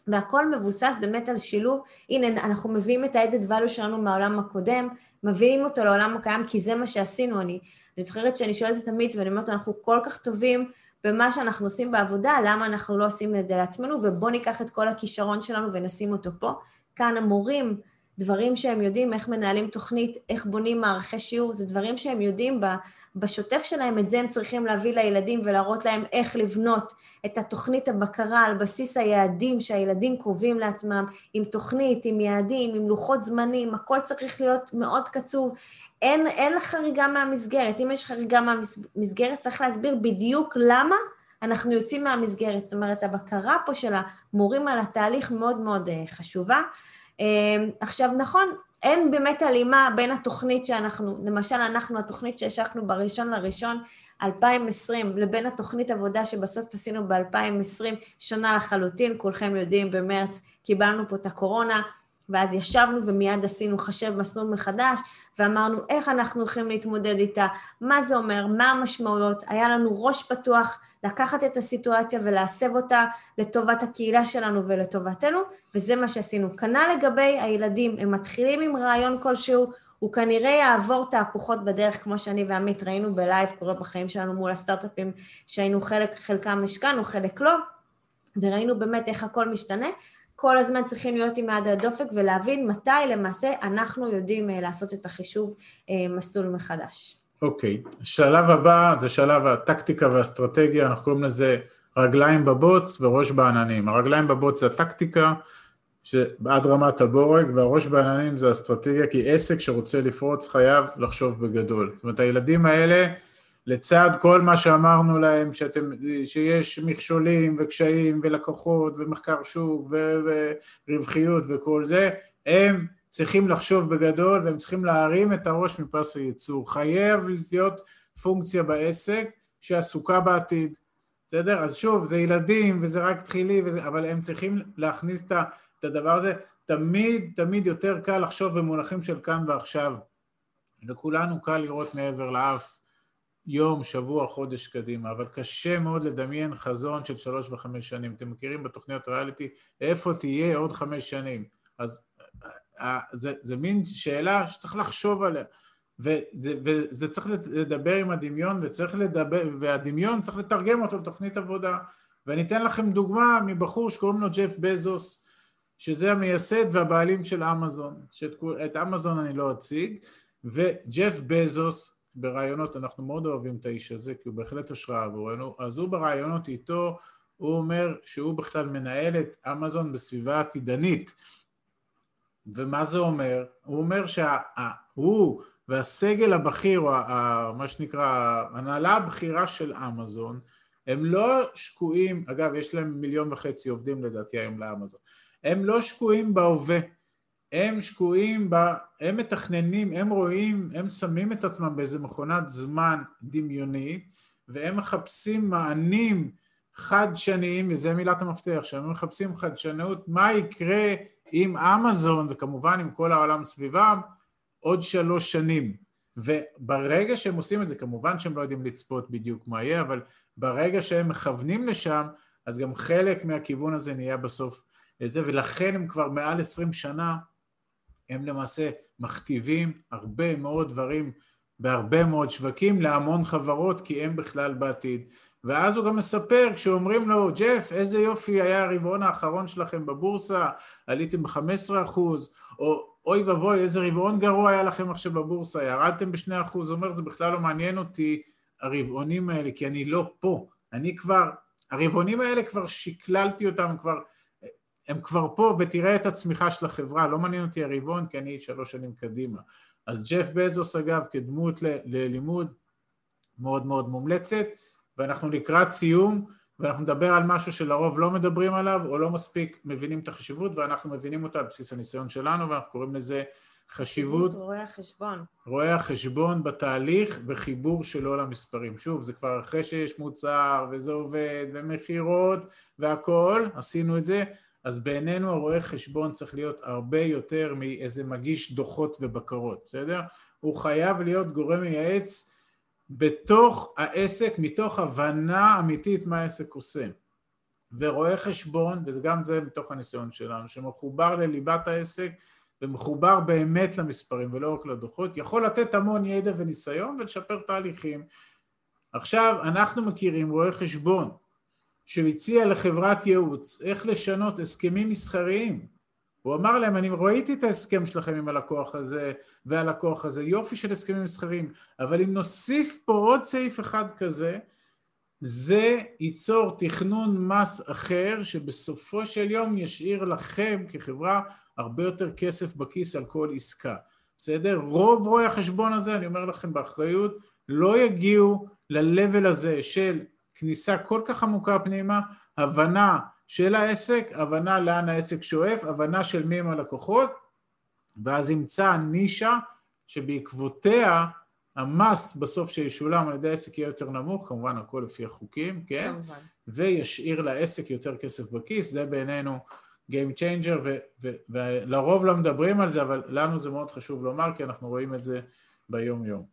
והכל מבוסס באמת על שילוב, הנה אנחנו מביאים את ה-added value שלנו מהעולם הקודם, מביאים אותו לעולם הקיים כי זה מה שעשינו, אני, אני זוכרת שאני שואלת את עמית ואני אומרת אנחנו כל כך טובים במה שאנחנו עושים בעבודה, למה אנחנו לא עושים את זה לעצמנו? ובואו ניקח את כל הכישרון שלנו ונשים אותו פה. כאן המורים, דברים שהם יודעים איך מנהלים תוכנית, איך בונים מערכי שיעור, זה דברים שהם יודעים בשוטף שלהם, את זה הם צריכים להביא לילדים ולהראות להם איך לבנות את התוכנית הבקרה על בסיס היעדים שהילדים קובעים לעצמם, עם תוכנית, עם יעדים, עם לוחות זמנים, הכל צריך להיות מאוד קצוב. אין, אין חריגה מהמסגרת, אם יש חריגה מהמסגרת צריך להסביר בדיוק למה אנחנו יוצאים מהמסגרת, זאת אומרת הבקרה פה של המורים על התהליך מאוד מאוד אה, חשובה. אמ, עכשיו נכון, אין באמת הלימה בין התוכנית שאנחנו, למשל אנחנו, התוכנית שהשקנו בראשון לראשון 2020, לבין התוכנית עבודה שבסוף עשינו ב-2020, שונה לחלוטין, כולכם יודעים, במרץ קיבלנו פה את הקורונה, ואז ישבנו ומיד עשינו חשב מסלול מחדש, ואמרנו איך אנחנו הולכים להתמודד איתה, מה זה אומר, מה המשמעויות, היה לנו ראש פתוח לקחת את הסיטואציה ולהסב אותה לטובת הקהילה שלנו ולטובתנו, וזה מה שעשינו. כנ"ל לגבי הילדים, הם מתחילים עם רעיון כלשהו, הוא כנראה יעבור תהפוכות בדרך, כמו שאני ועמית ראינו בלייב, קורה בחיים שלנו מול הסטארט-אפים שהיינו חלק, חלקם השקענו, חלק לא, וראינו באמת איך הכל משתנה, כל הזמן צריכים להיות עם יד הדופק ולהבין מתי למעשה אנחנו יודעים אה, לעשות את החישוב אה, מסלול מחדש. אוקיי, okay. השלב הבא זה שלב הטקטיקה והאסטרטגיה, אנחנו קוראים לזה רגליים בבוץ וראש בעננים. הרגליים בבוץ זה הטקטיקה עד רמת הבורג, והראש בעננים זה אסטרטגיה, כי עסק שרוצה לפרוץ חייב לחשוב בגדול. זאת אומרת, הילדים האלה לצד כל מה שאמרנו להם, שאתם, שיש מכשולים וקשיים ולקוחות ומחקר שוק ורווחיות וכל זה, הם צריכים לחשוב בגדול והם צריכים להרים את הראש מפס הייצור. חייב להיות פונקציה בעסק שעסוקה בעתיד, בסדר? אז שוב, זה ילדים וזה רק תחילי, וזה, אבל הם צריכים להכניס את הדבר הזה. תמיד, תמיד יותר קל לחשוב במונחים של כאן ועכשיו. לכולנו קל לראות מעבר לאף. יום, שבוע, חודש קדימה, אבל קשה מאוד לדמיין חזון של שלוש וחמש שנים. אתם מכירים בתוכניות ריאליטי, איפה תהיה עוד חמש שנים? אז אה, זה, זה מין שאלה שצריך לחשוב עליה, וזה, וזה צריך לדבר עם הדמיון, וצריך לדבר, והדמיון צריך לתרגם אותו לתוכנית עבודה. ואני אתן לכם דוגמה מבחור שקוראים לו ג'ף בזוס, שזה המייסד והבעלים של אמזון, שאת אמזון אני לא אציג, וג'ף בזוס ברעיונות, אנחנו מאוד אוהבים את האיש הזה, כי הוא בהחלט השראה עבורנו, אז הוא ברעיונות איתו, הוא אומר שהוא בכלל מנהל את אמזון בסביבה עתידנית. ומה זה אומר? הוא אומר שהוא והסגל הבכיר, או מה שנקרא, ההנהלה הבכירה של אמזון, הם לא שקועים, אגב, יש להם מיליון וחצי עובדים לדעתי היום לאמזון, הם לא שקועים בהווה. הם שקועים, ב... הם מתכננים, הם רואים, הם שמים את עצמם באיזה מכונת זמן דמיונית והם מחפשים מענים חדשניים, וזה מילת המפתח, שהם מחפשים חדשנות, מה יקרה עם אמזון וכמובן עם כל העולם סביבם עוד שלוש שנים. וברגע שהם עושים את זה, כמובן שהם לא יודעים לצפות בדיוק מה יהיה, אבל ברגע שהם מכוונים לשם, אז גם חלק מהכיוון הזה נהיה בסוף זה, ולכן הם כבר מעל עשרים שנה הם למעשה מכתיבים הרבה מאוד דברים בהרבה מאוד שווקים להמון חברות, כי הם בכלל בעתיד. ואז הוא גם מספר, כשאומרים לו, ג'ף, איזה יופי היה הרבעון האחרון שלכם בבורסה, עליתם ב-15 אחוז, או אוי ואבוי, איזה רבעון גרוע היה לכם עכשיו בבורסה, ירדתם ב-2 אחוז, הוא אומר, זה בכלל לא מעניין אותי, הרבעונים האלה, כי אני לא פה, אני כבר, הרבעונים האלה כבר שקללתי אותם, כבר, הם כבר פה, ותראה את הצמיחה של החברה, לא מעניין אותי הרבעון, כי אני שלוש שנים קדימה. אז ג'ף בזוס, אגב, כדמות ל- ללימוד מאוד מאוד מומלצת, ואנחנו לקראת סיום, ואנחנו נדבר על משהו שלרוב לא מדברים עליו, או לא מספיק מבינים את החשיבות, ואנחנו מבינים אותה על בסיס הניסיון שלנו, ואנחנו קוראים לזה חשיבות רואי החשבון. רואי החשבון בתהליך וחיבור שלו למספרים. שוב, זה כבר אחרי שיש מוצר, וזה עובד, ומכירות, והכול, עשינו את זה, אז בעינינו הרואה חשבון צריך להיות הרבה יותר מאיזה מגיש דוחות ובקרות, בסדר? הוא חייב להיות גורם מייעץ בתוך העסק, מתוך הבנה אמיתית מה העסק עושה. ורואה חשבון, וגם זה מתוך הניסיון שלנו, שמחובר לליבת העסק ומחובר באמת למספרים ולא רק לדוחות, יכול לתת המון ידע וניסיון ולשפר תהליכים. עכשיו, אנחנו מכירים רואה חשבון שהציע לחברת ייעוץ איך לשנות הסכמים מסחריים. הוא אמר להם, אני ראיתי את ההסכם שלכם עם הלקוח הזה והלקוח הזה, יופי של הסכמים מסחריים, אבל אם נוסיף פה עוד סעיף אחד כזה, זה ייצור תכנון מס אחר שבסופו של יום ישאיר לכם כחברה הרבה יותר כסף בכיס על כל עסקה. בסדר? רוב רואי החשבון הזה, אני אומר לכם באחריות, לא יגיעו ל-level הזה של כניסה כל כך עמוקה פנימה, הבנה של העסק, הבנה לאן העסק שואף, הבנה של מי הם הלקוחות, ואז ימצא נישה שבעקבותיה המס בסוף שישולם על ידי העסק יהיה יותר נמוך, כמובן הכל לפי החוקים, כן? כמובן. וישאיר לעסק יותר כסף בכיס, זה בעינינו Game Changer, ו- ו- ולרוב לא מדברים על זה, אבל לנו זה מאוד חשוב לומר, כי אנחנו רואים את זה ביום יום.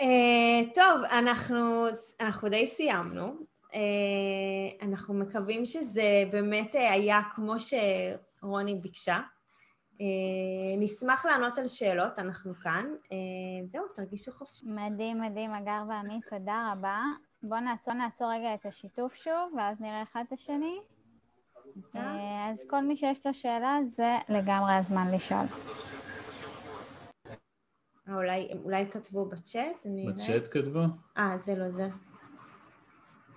Uh, טוב, אנחנו, אנחנו די סיימנו. Uh, אנחנו מקווים שזה באמת אה, היה כמו שרוני ביקשה. Uh, נשמח לענות על שאלות, אנחנו כאן. Uh, זהו, תרגישו חופשי. מדהים, מדהים, אגר ועמית, תודה רבה. בואו נעצור, נעצור רגע את השיתוף שוב, ואז נראה אחד את השני. אז כל מי שיש לו שאלה, זה לגמרי הזמן לשאול. אה, אולי, אולי כתבו בצ'אט? בצ'אט כתבו? אה, זה לא זה.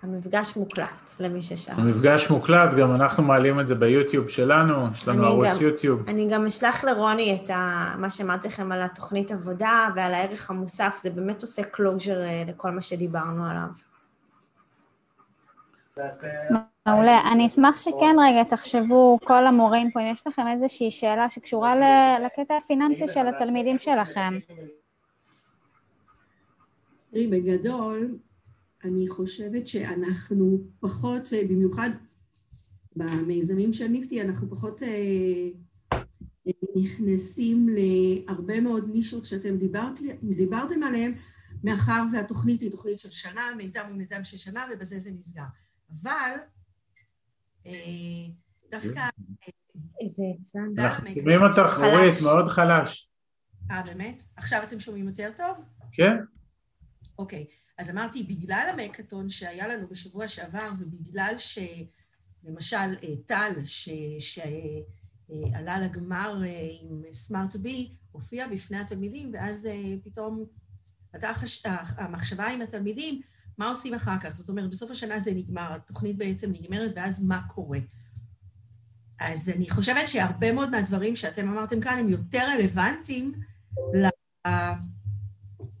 המפגש מוקלט, למי ששאל. המפגש מוקלט, גם אנחנו מעלים את זה ביוטיוב שלנו, יש לנו ערוץ גם. יוטיוב. אני גם אשלח לרוני את ה... מה שאמרתי לכם על התוכנית עבודה ועל הערך המוסף, זה באמת עושה closure לכל מה שדיברנו עליו. מעולה. אני אשמח שכן רגע תחשבו, כל המורים פה, אם יש לכם איזושהי שאלה שקשורה לקטע הפיננסי של התלמידים שלכם. תראי, בגדול, אני חושבת שאנחנו פחות, אה, במיוחד במיזמים של ניפטי, אנחנו פחות אה, נכנסים להרבה מאוד נישות שאתם דיברת, דיברתם עליהן, מאחר והתוכנית היא תוכנית של שנה, מיזם הוא מיזם של שנה, ובזה זה נסגר. אבל אה, דווקא... איזה עצלן. גם אנחנו שומעים אותך, אורית. מאוד חלש. אה, באמת? עכשיו אתם שומעים יותר טוב? כן? אוקיי, אז אמרתי, בגלל המקאטון שהיה לנו בשבוע שעבר, ובגלל שלמשל אה, טל, שעלה לגמר אה, עם סמארט בי, הופיע בפני התלמידים, ואז פתאום עלתה המחשבה עם התלמידים, מה עושים אחר כך? זאת אומרת, בסוף השנה זה נגמר, התוכנית בעצם נגמרת, ואז מה קורה? אז אני חושבת שהרבה מאוד מהדברים שאתם אמרתם כאן הם יותר רלוונטיים ל...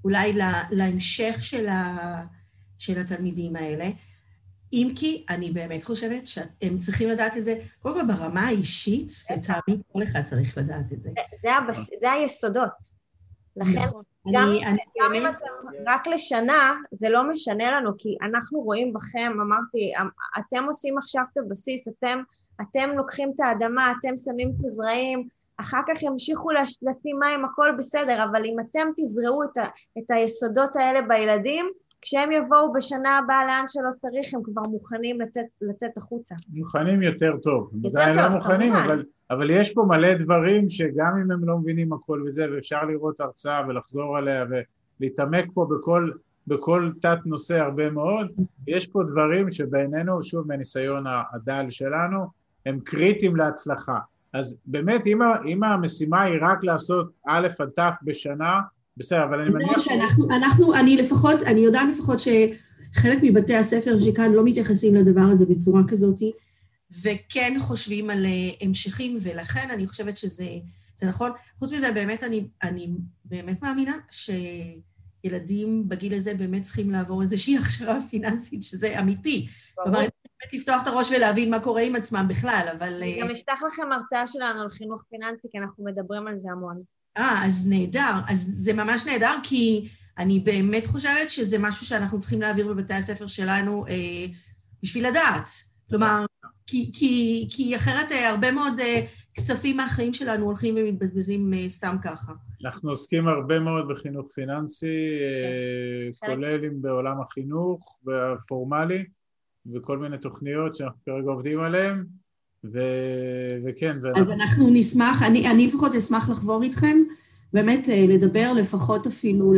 אולי לה, להמשך של, ה, של התלמידים האלה. אם כי אני באמת חושבת שהם צריכים לדעת את זה, קודם כל ברמה האישית, לטעמי כל אחד צריך לדעת את זה. זה, הבס... זה היסודות. לכן, נכון. גם- אני, אני גם אם באמת, אתם רק לשנה, זה לא משנה לנו, כי אנחנו רואים בכם, אמרתי, אמ- אתם עושים עכשיו את הבסיס, אתם, אתם לוקחים את האדמה, אתם שמים את הזרעים, אחר כך ימשיכו לש- לשים מים, הכל בסדר, אבל אם אתם תזרעו את, ה, את היסודות האלה בילדים, כשהם יבואו בשנה הבאה לאן שלא צריך, הם כבר מוכנים לצאת, לצאת החוצה. מוכנים יותר טוב. יותר לא טוב, מוכנים, כמובן. אבל, אבל יש פה מלא דברים שגם אם הם לא מבינים הכל וזה, ואפשר לראות הרצאה ולחזור עליה ולהתעמק פה בכל, בכל תת נושא הרבה מאוד, יש פה דברים שבעינינו, שוב מניסיון הדל שלנו, הם קריטיים להצלחה. אז באמת, אם, אם המשימה היא רק לעשות א' עד ת' בשנה, בסדר, אבל אני מניח... שאנחנו, אנחנו, אני לפחות, אני יודעת לפחות שחלק מבתי הספר שכאן לא מתייחסים לדבר הזה בצורה כזאת, וכן חושבים על אה, המשכים, ולכן אני חושבת שזה נכון. חוץ מזה, באמת, אני, אני באמת מאמינה שילדים בגיל הזה באמת צריכים לעבור איזושהי *laughs* הכשרה פיננסית, שזה אמיתי. כלומר, באמת לפתוח את הראש ולהבין מה קורה עם עצמם בכלל, אבל... אני גם אשלח לכם הרצאה שלנו על חינוך פיננסי, כי אנחנו מדברים על זה המון. אה, אז נהדר. אז זה ממש נהדר, כי אני באמת חושבת שזה משהו שאנחנו צריכים להעביר בבתי הספר שלנו אה, בשביל לדעת. כלומר, כי, כי, כי אחרת אה, הרבה מאוד אה, כספים מהחיים שלנו הולכים ומתבזבזים אה, סתם ככה. אנחנו עוסקים הרבה מאוד בחינוך פיננסי, כן. כולל עם בעולם החינוך והפורמלי, וכל מיני תוכניות שאנחנו כרגע עובדים עליהן. ו- וכן, ואנחנו... אז אנחנו נשמח, אני, אני לפחות אשמח לחבור איתכם, באמת לדבר לפחות אפילו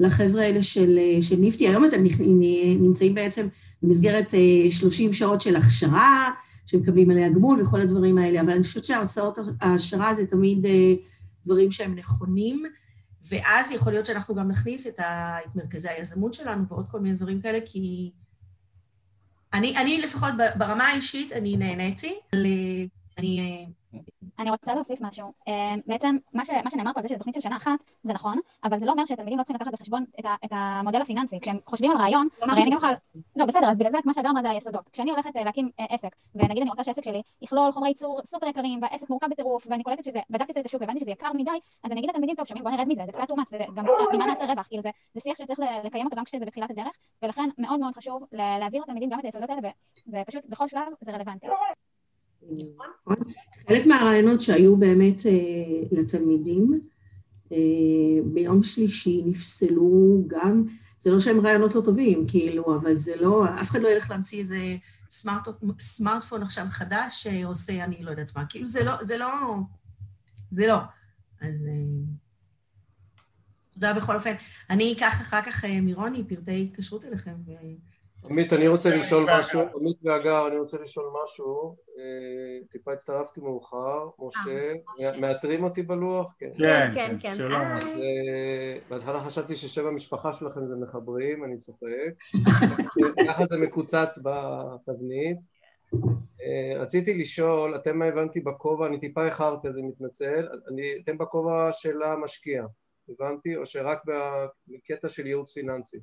לחבר'ה האלה של, של ניפטי. היום אתם נמצאים בעצם במסגרת 30 שעות של הכשרה, שמקבלים עליה גמול וכל הדברים האלה, אבל אני חושבת שהרצאות ההשערה זה תמיד דברים שהם נכונים, ואז יכול להיות שאנחנו גם נכניס את, ה, את מרכזי היזמות שלנו ועוד כל מיני דברים כאלה, כי אני, אני לפחות ברמה האישית, אני נהניתי. אני אני רוצה להוסיף משהו. אה, בעצם, מה, ש, מה שנאמר פה על זה שזה תוכנית של שנה אחת, זה נכון, אבל זה לא אומר שהתלמידים לא צריכים לקחת בחשבון את, ה, את המודל הפיננסי. כשהם חושבים על רעיון, לא הרי אני גם יכולה... לא, בסדר, אז בגלל זה מה שהגר אמר זה היסודות. כשאני הולכת אה, להקים אה, עסק, ונגיד אני רוצה שהעסק שלי יכלול חומרי ייצור סופר יקרים, והעסק מורכב בטירוף, ואני קולטת שזה, בדקתי את השוק והבנתי שזה יקר מדי, אז אני אגיד לתלמידים, טוב, שומעים, בוא נרד מזה, זה קצת אומץ, זה גם ממה נעשה רווח, כאילו זה, זה שיח שצריך לקיים אותו גם כשזה בתחילת הדרך, ולכן מאוד מאוד חשוב להעביר לתלמידים גם את היסודות האלה, וזה פשוט, בכל שלב זה רלוונטי. נכון. חלק מהרעיונות שהיו באמת אה, לתלמידים, אה, ביום שלישי נפסלו גם, זה לא שהם רעיונות לא טובים, כאילו, אבל זה לא, אף אחד לא ילך להמציא איזה סמארט, סמארטפון עכשיו חדש שעושה אני לא יודעת מה, כאילו זה לא, זה לא, זה לא. אז אה, תודה בכל אופן. אני אקח אחר כך מרוני פרטי התקשרות אליכם. עמית, אני רוצה לשאול משהו, עמית והגר, אני רוצה לשאול משהו, אה, טיפה הצטרפתי מאוחר, משה, אה, מאתרים אותי בלוח? כן, כן, כן. כן. אה, בהתחלה חשבתי ששם המשפחה שלכם זה מחברים, אני צוחק, *laughs* ככה זה מקוצץ בתבנית. רציתי לשאול, אתם הבנתי בכובע, אני טיפה איחרתי אז אני מתנצל, אתם בכובע של המשקיע, הבנתי? או שרק בקטע של ייעוץ פיננסי?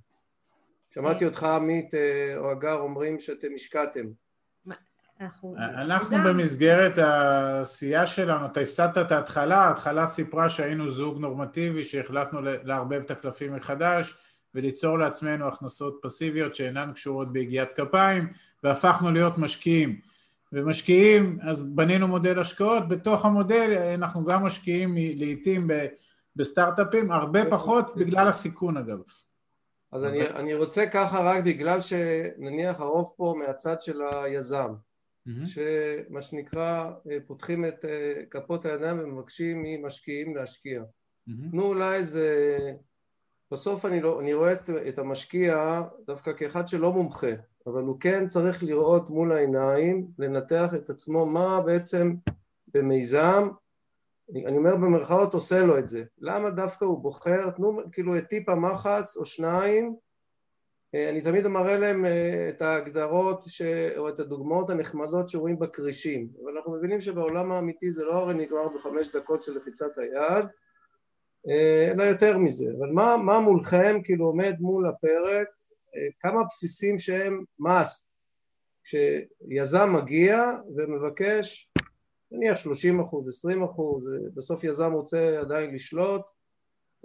שמעתי אותך עמית אה, או הגר אומרים שאתם השקעתם. אנחנו במסגרת העשייה שלנו, אתה הפסדת את ההתחלה, ההתחלה סיפרה שהיינו זוג נורמטיבי שהחלטנו לערבב את הקלפים מחדש וליצור לעצמנו הכנסות פסיביות שאינן קשורות ביגיעת כפיים והפכנו להיות משקיעים. ומשקיעים, אז בנינו מודל השקעות, בתוך המודל אנחנו גם משקיעים לעיתים בסטארט-אפים, הרבה פחות בגלל הסיכון אגב. אז אני, אני רוצה ככה רק בגלל שנניח הרוב פה מהצד של היזם, mm-hmm. שמה שנקרא פותחים את אה, כפות הידיים ומבקשים ממשקיעים להשקיע. Mm-hmm. נו אולי זה... בסוף אני, לא, אני רואה את, את המשקיע דווקא כאחד שלא מומחה, אבל הוא כן צריך לראות מול העיניים, לנתח את עצמו מה בעצם במיזם אני אומר במרכאות עושה לו את זה. למה דווקא הוא בוחר, תנו כאילו את טיפ המחץ או שניים, אה, אני תמיד מראה להם אה, את ההגדרות ש... או את הדוגמאות הנחמדות שרואים בכרישים, אבל אנחנו מבינים שבעולם האמיתי זה לא הרי נגמר בחמש דקות של לחיצת היד, אה, אלא יותר מזה. אבל מה, מה מולכם כאילו עומד מול הפרק, כמה בסיסים שהם must, כשיזם מגיע ומבקש נניח 30 אחוז, 20 אחוז, בסוף יזם רוצה עדיין לשלוט,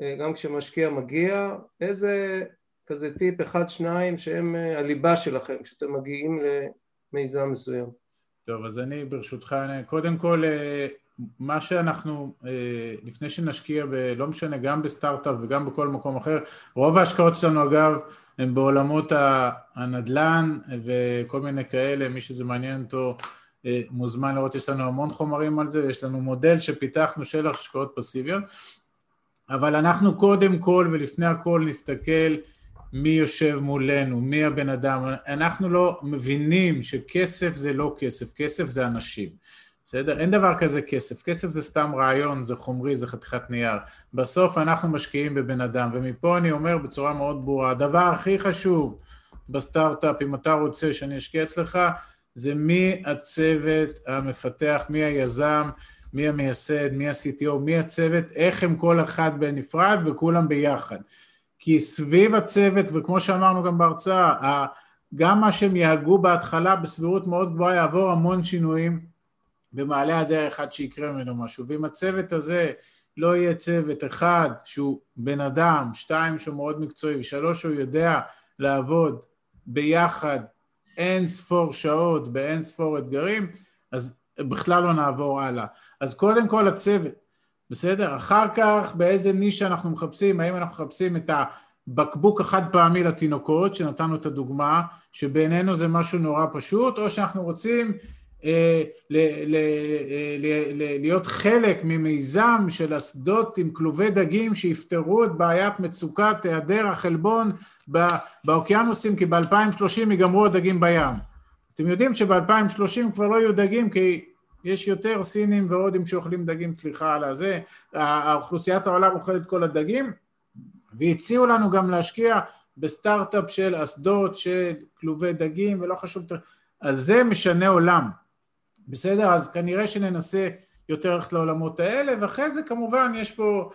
אה, גם כשמשקיע מגיע, איזה כזה טיפ אחד, שניים שהם אה, הליבה שלכם כשאתם מגיעים למיזם מסוים. טוב, אז אני ברשותך, קודם כל, אה, מה שאנחנו, לפני שנשקיע, ב, לא משנה, גם בסטארט-אפ וגם בכל מקום אחר, רוב ההשקעות שלנו אגב הן בעולמות הנדל"ן וכל מיני כאלה, מי שזה מעניין אותו אה, מוזמן לראות, יש לנו המון חומרים על זה, יש לנו מודל שפיתחנו של השקעות פסיביות, אבל אנחנו קודם כל ולפני הכל נסתכל מי יושב מולנו, מי הבן אדם, אנחנו לא מבינים שכסף זה לא כסף, כסף זה אנשים. בסדר? אין דבר כזה כסף, כסף זה סתם רעיון, זה חומרי, זה חתיכת נייר. בסוף אנחנו משקיעים בבן אדם, ומפה אני אומר בצורה מאוד ברורה, הדבר הכי חשוב בסטארט-אפ, אם אתה רוצה שאני אשקיע אצלך, זה מי הצוות המפתח, מי היזם, מי המייסד, מי ה-CTO, מי הצוות, איך הם כל אחד בנפרד וכולם ביחד. כי סביב הצוות, וכמו שאמרנו גם בהרצאה, גם מה שהם יהגו בהתחלה בסבירות מאוד גבוהה יעבור המון שינויים במעלה הדרך עד שיקרה ממנו משהו. ואם הצוות הזה לא יהיה צוות אחד שהוא בן אדם, שתיים שהוא מאוד מקצועי, ושלוש שהוא יודע לעבוד ביחד אין ספור שעות באין ספור אתגרים, אז בכלל לא נעבור הלאה. אז קודם כל הצוות, בסדר? אחר כך באיזה נישה אנחנו מחפשים, האם אנחנו מחפשים את הבקבוק החד פעמי לתינוקות, שנתנו את הדוגמה, שבעינינו זה משהו נורא פשוט, או שאנחנו רוצים אה, להיות חלק ממיזם של אסדות עם כלובי דגים שיפתרו את בעיית מצוקת היעדר החלבון באוקיינוסים, כי ב-2030 ייגמרו הדגים בים. אתם יודעים שב-2030 כבר לא יהיו דגים כי יש יותר סינים והודים שאוכלים דגים, סליחה על הזה, האוכלוסיית העולם אוכלת כל הדגים, והציעו לנו גם להשקיע בסטארט-אפ של אסדות, של כלובי דגים, ולא חשוב, אז זה משנה עולם. בסדר? אז כנראה שננסה יותר ללכת לעולמות האלה, ואחרי זה כמובן יש פה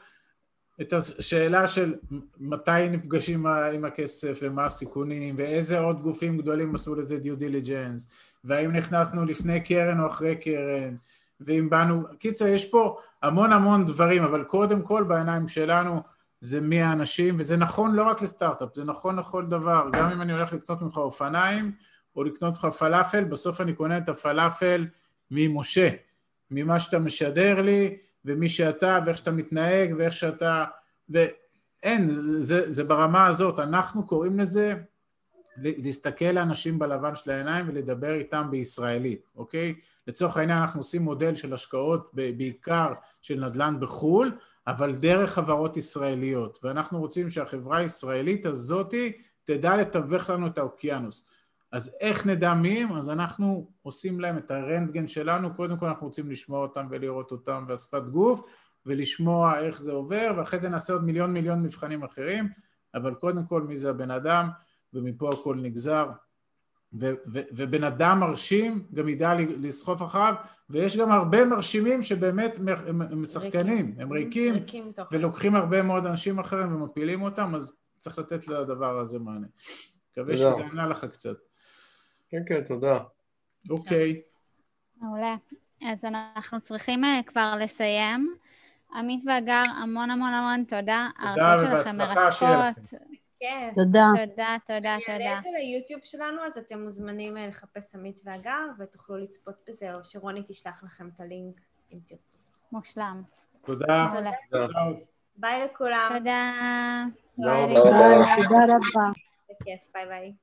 את השאלה של מתי נפגשים עם הכסף ומה הסיכונים ואיזה עוד גופים גדולים עשו לזה due diligence והאם נכנסנו לפני קרן או אחרי קרן ואם באנו, קיצר יש פה המון המון דברים אבל קודם כל בעיניים שלנו זה מי האנשים וזה נכון לא רק לסטארט-אפ, זה נכון לכל דבר גם אם אני הולך לקנות ממך אופניים או לקנות ממך פלאפל, בסוף אני קונה את הפלאפל ממשה, ממה שאתה משדר לי, ומי שאתה, ואיך שאתה מתנהג, ואיך שאתה... ואין, זה, זה ברמה הזאת. אנחנו קוראים לזה להסתכל לאנשים בלבן של העיניים ולדבר איתם בישראלית, אוקיי? לצורך העניין אנחנו עושים מודל של השקעות בעיקר של נדל"ן בחו"ל, אבל דרך חברות ישראליות, ואנחנו רוצים שהחברה הישראלית הזאתי תדע לתווך לנו את האוקיינוס. אז איך נדע מי הם? אז אנחנו עושים להם את הרנטגן שלנו, קודם כל אנחנו רוצים לשמוע אותם ולראות אותם והשפת גוף ולשמוע איך זה עובר ואחרי זה נעשה עוד מיליון מיליון מבחנים אחרים אבל קודם כל מי זה הבן אדם ומפה הכל נגזר ו- ו- ובן אדם מרשים גם ידע לסחוף אחריו ויש גם הרבה מרשימים שבאמת הם, הם שחקנים, הם ריקים, ריקים ולוקחים הרבה מאוד אנשים אחרים ומפילים אותם אז צריך לתת לדבר הזה מענה. מקווה שזה ענה לך קצת. כן, כן, תודה. אוקיי. מעולה. אז אנחנו צריכים אה, כבר לסיים. עמית והגר, המון המון המון תודה. תודה ובהצלחה שיהיה לכם. כן. תודה. תודה, תודה, תודה. אני אעלה ליוטיוב שלנו, אז אתם מוזמנים אה, לחפש עמית והגר, ותוכלו לצפות בזה, או שרוני תשלח לכם את הלינק, אם תרצו. מושלם. תודה. ביי לכולם. תודה. תודה רבה. תודה רבה. בכיף, ביי ביי.